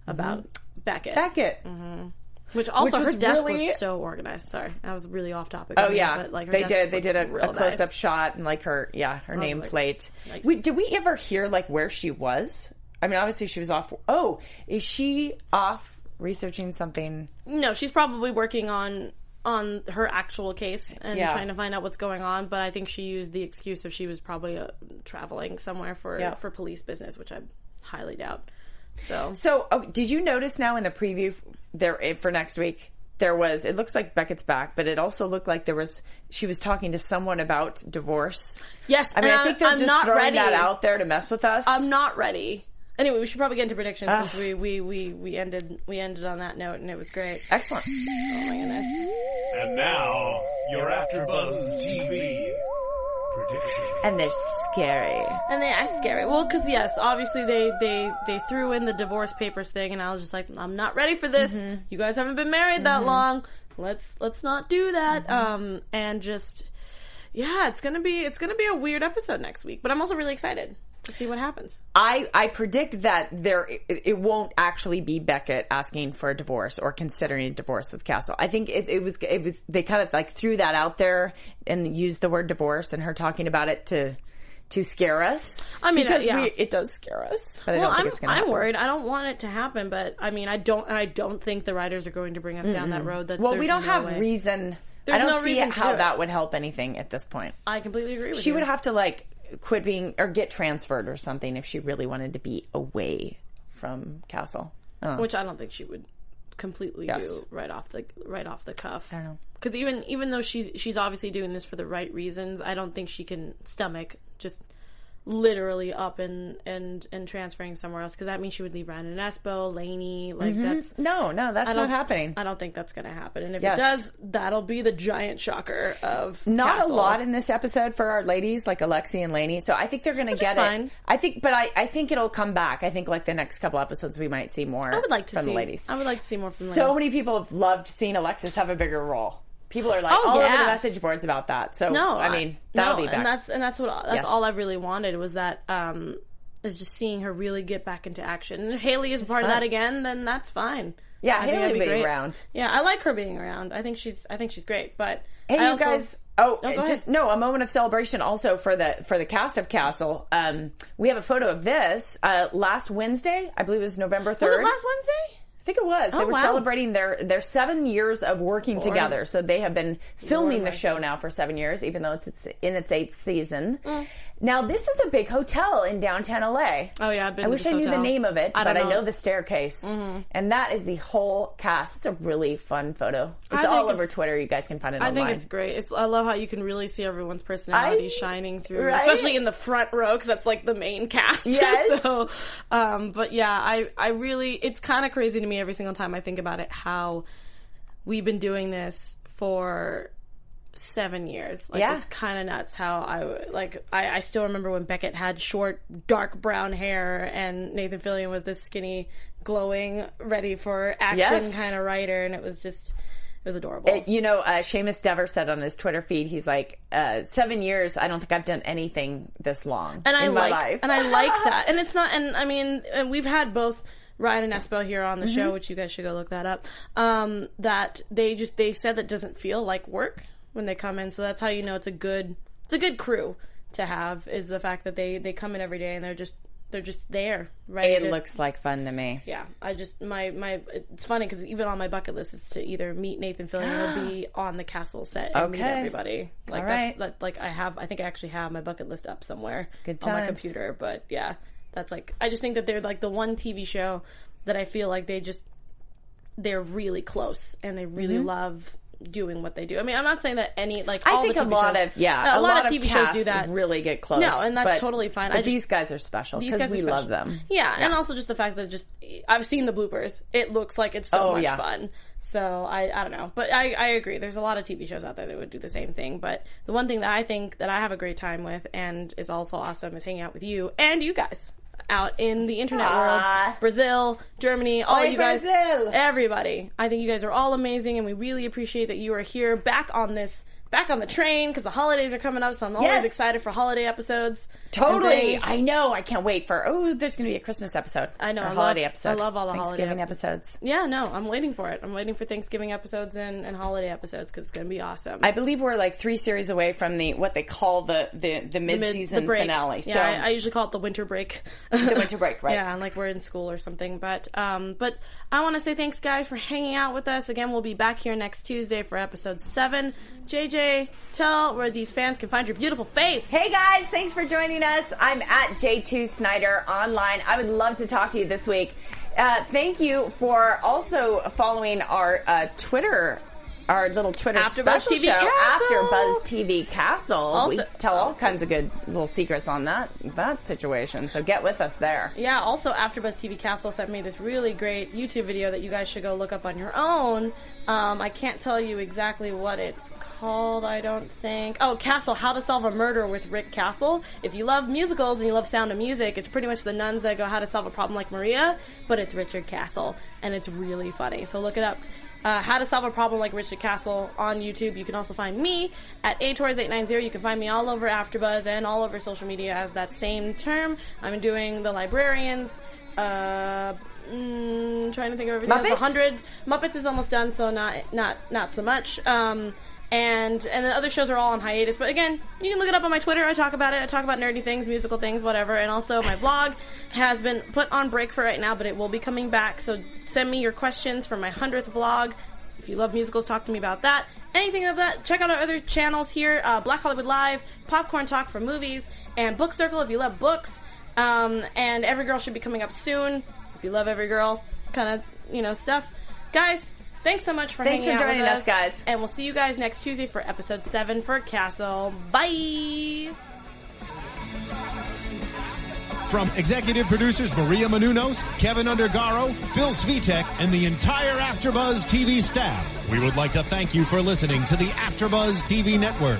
Speaker 2: about Beckett.
Speaker 1: Beckett.
Speaker 2: Which also
Speaker 1: Which was
Speaker 2: her desk
Speaker 1: really-
Speaker 2: was so organized. Sorry, I was really off topic.
Speaker 1: Oh yeah,
Speaker 2: but like
Speaker 1: they did. They did a, a close up
Speaker 2: nice.
Speaker 1: shot and like her, yeah, her
Speaker 2: like,
Speaker 1: nameplate.
Speaker 2: nice.
Speaker 1: We did we ever hear like where she was? I mean, obviously she was off. Oh, is she off researching something?
Speaker 2: No, she's probably working on on her actual case and
Speaker 1: Yeah.
Speaker 2: trying to find out what's going on. But I think she used the excuse of she was probably uh, traveling somewhere for
Speaker 1: Yeah.
Speaker 2: for police business, which I highly doubt. So
Speaker 1: So, oh, did you notice now in the preview there eh, for next week? There was. It looks like Beckett's back, but it also looked like there was. She was talking to someone about divorce.
Speaker 2: yes,
Speaker 1: I mean,
Speaker 2: and
Speaker 1: I think they're
Speaker 2: I'm
Speaker 1: just
Speaker 2: not
Speaker 1: throwing
Speaker 2: ready.
Speaker 1: that out there to mess with us.
Speaker 2: I'm not ready. Anyway, we should probably get into predictions since we, we, we, we ended we ended on that note and it was great.
Speaker 1: Excellent.
Speaker 2: Oh my goodness.
Speaker 3: And now, your AfterBuzz TV prediction.
Speaker 1: And they're scary.
Speaker 2: And they are scary. Well, because yes, obviously they they they threw in the divorce papers thing, and I was just like, I'm not ready for this.
Speaker 1: Mm-hmm.
Speaker 2: You guys haven't been married that long. Let's let's not do that.
Speaker 1: Mm-hmm.
Speaker 2: Um, and just yeah, it's gonna be it's gonna be a weird episode next week. But I'm also really excited to see what happens.
Speaker 1: I, I predict that there it, it won't actually be Beckett asking for a divorce or considering a divorce with Castle. I think it, it was it was they kind of like threw that out there and used the word divorce and her talking about it to to scare us.
Speaker 2: I mean,
Speaker 1: because uh,
Speaker 2: yeah.
Speaker 1: we, it does scare us. But I
Speaker 2: Well,
Speaker 1: don't think
Speaker 2: I'm I'm worried. I don't want it to happen, but I mean, I don't and I don't think the writers are going to bring us down that road. That
Speaker 1: Well, we don't
Speaker 2: no
Speaker 1: have
Speaker 2: way.
Speaker 1: reason.
Speaker 2: There's
Speaker 1: I don't
Speaker 2: no
Speaker 1: see how that would help anything at this point.
Speaker 2: I completely agree with
Speaker 1: She
Speaker 2: you.
Speaker 1: would have to like quit being or get transferred or something if she really wanted to be away from Castle. Oh.
Speaker 2: which I don't think she would completely
Speaker 1: Yes.
Speaker 2: do right off the right off the cuff. I
Speaker 1: don't know.
Speaker 2: because even even though she's she's obviously doing this for the right reasons, I don't think she can stomach just literally up and and and transferring somewhere else because that means she would leave Ryan and Espo, Lanie, like mm-hmm. that's.
Speaker 1: No, no, that's not happening.
Speaker 2: I don't think that's going to happen, and if
Speaker 1: Yes.
Speaker 2: it does, that'll be the giant shocker of
Speaker 1: Not
Speaker 2: Castle.
Speaker 1: a lot in this episode for our ladies like Alexi and Lanie. So I think they're going to get
Speaker 2: fine.
Speaker 1: it. I think, but I, I think it'll come back. I think like the next couple episodes we might see more.
Speaker 2: I would like to
Speaker 1: from
Speaker 2: see
Speaker 1: the ladies.
Speaker 2: I would like to see more from
Speaker 1: so many people have loved seeing Alexis have a bigger role. People are like
Speaker 2: Oh,
Speaker 1: all over the message boards about that. So
Speaker 2: No,
Speaker 1: I mean that'll
Speaker 2: no,
Speaker 1: be back.
Speaker 2: and that's and that's what that's
Speaker 1: Yes.
Speaker 2: all I really wanted was that um is just seeing her really get back into action. And if Hayley is part of that again, then that's fine.
Speaker 1: yeah,
Speaker 2: I Hayley be
Speaker 1: being
Speaker 2: great.
Speaker 1: around.
Speaker 2: Yeah, I like her being around. I think she's I think she's great. But
Speaker 1: Hey,
Speaker 2: I
Speaker 1: you
Speaker 2: also-
Speaker 1: guys. Oh, just no. A moment of celebration also for the for the cast of Castle. Um, we have a photo of this uh, last Wednesday. I believe it was November third.
Speaker 2: was it last Wednesday?
Speaker 1: I think it was. they
Speaker 2: Oh,
Speaker 1: were
Speaker 2: wow.
Speaker 1: celebrating their their seven years of working together. So they have been filming the show now for seven years, even though it's, it's in its eighth season.
Speaker 2: Mm.
Speaker 1: Now this is a big hotel in downtown LA.
Speaker 2: Oh yeah, I've been.
Speaker 1: I wish I knew the name of it,
Speaker 2: I
Speaker 1: but
Speaker 2: don't
Speaker 1: I know the staircase, and that is the whole cast. It's a really fun photo. It's all over
Speaker 2: it's-
Speaker 1: Twitter. You guys can find it
Speaker 2: I
Speaker 1: online.
Speaker 2: think it's great. It's I love how you can really see everyone's personality
Speaker 1: I-
Speaker 2: shining through,
Speaker 1: right?
Speaker 2: especially in the front row because that's like the main cast.
Speaker 1: Yes.
Speaker 2: so, um, but yeah, I I really it's kind of crazy to me every single time I think about it how we've been doing this for seven years. Like
Speaker 1: Yeah.
Speaker 2: it's kind of nuts how I like I, I still remember when Beckett had short dark brown hair and Nathan Fillion was this skinny glowing ready for action
Speaker 1: Yes.
Speaker 2: kind of writer and it was just it was adorable.
Speaker 1: You know, uh, Seamus Dever said on his Twitter feed, he's like, uh, seven years, I don't think I've done anything this long
Speaker 2: and I
Speaker 1: in my
Speaker 2: like
Speaker 1: life.
Speaker 2: and I like that. And it's not and I mean and we've had both Ryan and Espo here on the
Speaker 1: Mm-hmm.
Speaker 2: show, which you guys should go look that up. Um, that they just they said that doesn't feel like work when they come in, so that's how you know it's a good it's a good crew to have is the fact that they they come in every day and they're just they're just there right
Speaker 1: It looks like fun to me.
Speaker 2: yeah i just my my it's funny because even on my bucket list it's to either meet nathan fillion or be on the castle set and meet everybody like
Speaker 1: All
Speaker 2: that's
Speaker 1: right.
Speaker 2: that like i have i think i actually have my bucket list up somewhere
Speaker 1: Good
Speaker 2: on my computer but yeah that's like i just think that they're like the one tv show that i feel like they just they're really close and they really
Speaker 1: Mm-hmm.
Speaker 2: love doing what they do i mean i'm not saying that any like
Speaker 1: I think
Speaker 2: the
Speaker 1: a lot
Speaker 2: shows-
Speaker 1: of yeah,
Speaker 2: a, lot, of tv shows do that
Speaker 1: Really get close.
Speaker 2: No, and that's
Speaker 1: but-
Speaker 2: totally fine. I just-
Speaker 1: these guys are special because we love them.
Speaker 2: Yeah, and also just the fact that just I've seen the bloopers. It looks like it's so
Speaker 1: Oh,
Speaker 2: much
Speaker 1: yeah.
Speaker 2: fun. So I I don't know, but I I agree. There's a lot of TV shows out there that would do the same thing. But the one thing that I think that I have a great time with and is also awesome is hanging out with you and you guys out in the internet
Speaker 1: Ah.
Speaker 2: world, Brazil, Germany, all
Speaker 1: Oi,
Speaker 2: you guys,
Speaker 1: Brazil.
Speaker 2: everybody. I think you guys are all amazing, and we really appreciate that you are here, back on this. Back on the train because the holidays are coming up, so I'm always
Speaker 1: Yes.
Speaker 2: excited for holiday episodes.
Speaker 1: Totally. I know. I can't wait for. Oh, there's going to be a Christmas episode.
Speaker 2: I know,
Speaker 1: Or
Speaker 2: I love-
Speaker 1: holiday episode.
Speaker 2: I love all the holiday
Speaker 1: Thanksgiving
Speaker 2: ep-
Speaker 1: episodes.
Speaker 2: Yeah, no, I'm waiting for it. I'm waiting for Thanksgiving episodes and, and holiday episodes because it's going to be awesome.
Speaker 1: I believe we're like three series away from the what they call the the, the mid season finale.
Speaker 2: Yeah,
Speaker 1: so
Speaker 2: I, I usually call it the winter break.
Speaker 1: The winter break, right.
Speaker 2: Yeah, and like we're in school or something. But um, but I want to say thanks, guys, for hanging out with us. Again, we'll be back here next Tuesday for episode seven. JJ, tell where these fans can find your beautiful face.
Speaker 1: Hey guys, thanks for joining us. I'm at J2 Snyder online. I would love to talk to you this week. Uh, thank you for also following our uh, Twitter. Our little Twitter
Speaker 2: After Buzz
Speaker 1: special
Speaker 2: TV
Speaker 1: show
Speaker 2: Castle.
Speaker 1: after Buzz TV Castle. we tell all kinds of good little secrets on that that situation. So get with us there.
Speaker 2: Yeah, also AfterBuzz TV Castle sent me this really great YouTube video that you guys should go look up on your own. Um, I can't tell you exactly what it's called, I don't think. Oh, Castle, How to Solve a Murder with Rick Castle. If you love musicals and you love sound of music, it's pretty much the nuns that go How to Solve a Problem like Maria, but it's Richard Castle, and it's really funny. So look it up. Uh, how to solve a problem like Richard Castle on YouTube. You can also find me at atorres890. You can find me all over AfterBuzz and all over social media as that same term. I'm doing the librarians. Uh, mm, trying to think of everything. else. The
Speaker 1: Muppets?
Speaker 2: hundred Muppets is almost done, so not not not so much. Um, and and the other shows are all on hiatus. But again, you can look it up on my Twitter. I talk about it. I talk about nerdy things, musical things, whatever. And also my blog has been put on break for right now, but it will be coming back. So send me your questions for my hundredth vlog. If you love musicals, talk to me about that. Anything of that, check out our other channels here: uh, Black Hollywood Live, Popcorn Talk for movies, and Book Circle if you love books. Um, and Every Girl should be coming up soon. If you love Every Girl, kind of you know stuff, guys. Thanks so much for
Speaker 1: Thanks
Speaker 2: hanging
Speaker 1: for
Speaker 2: out with
Speaker 1: joining us, guys.
Speaker 2: And we'll see you guys next Tuesday for episode seven for Castle. Bye.
Speaker 4: From executive producers Maria Menounos, Kevin Undergaro, Phil Svitek, and the entire AfterBuzz TV staff, we would like to thank you for listening to the AfterBuzz TV network.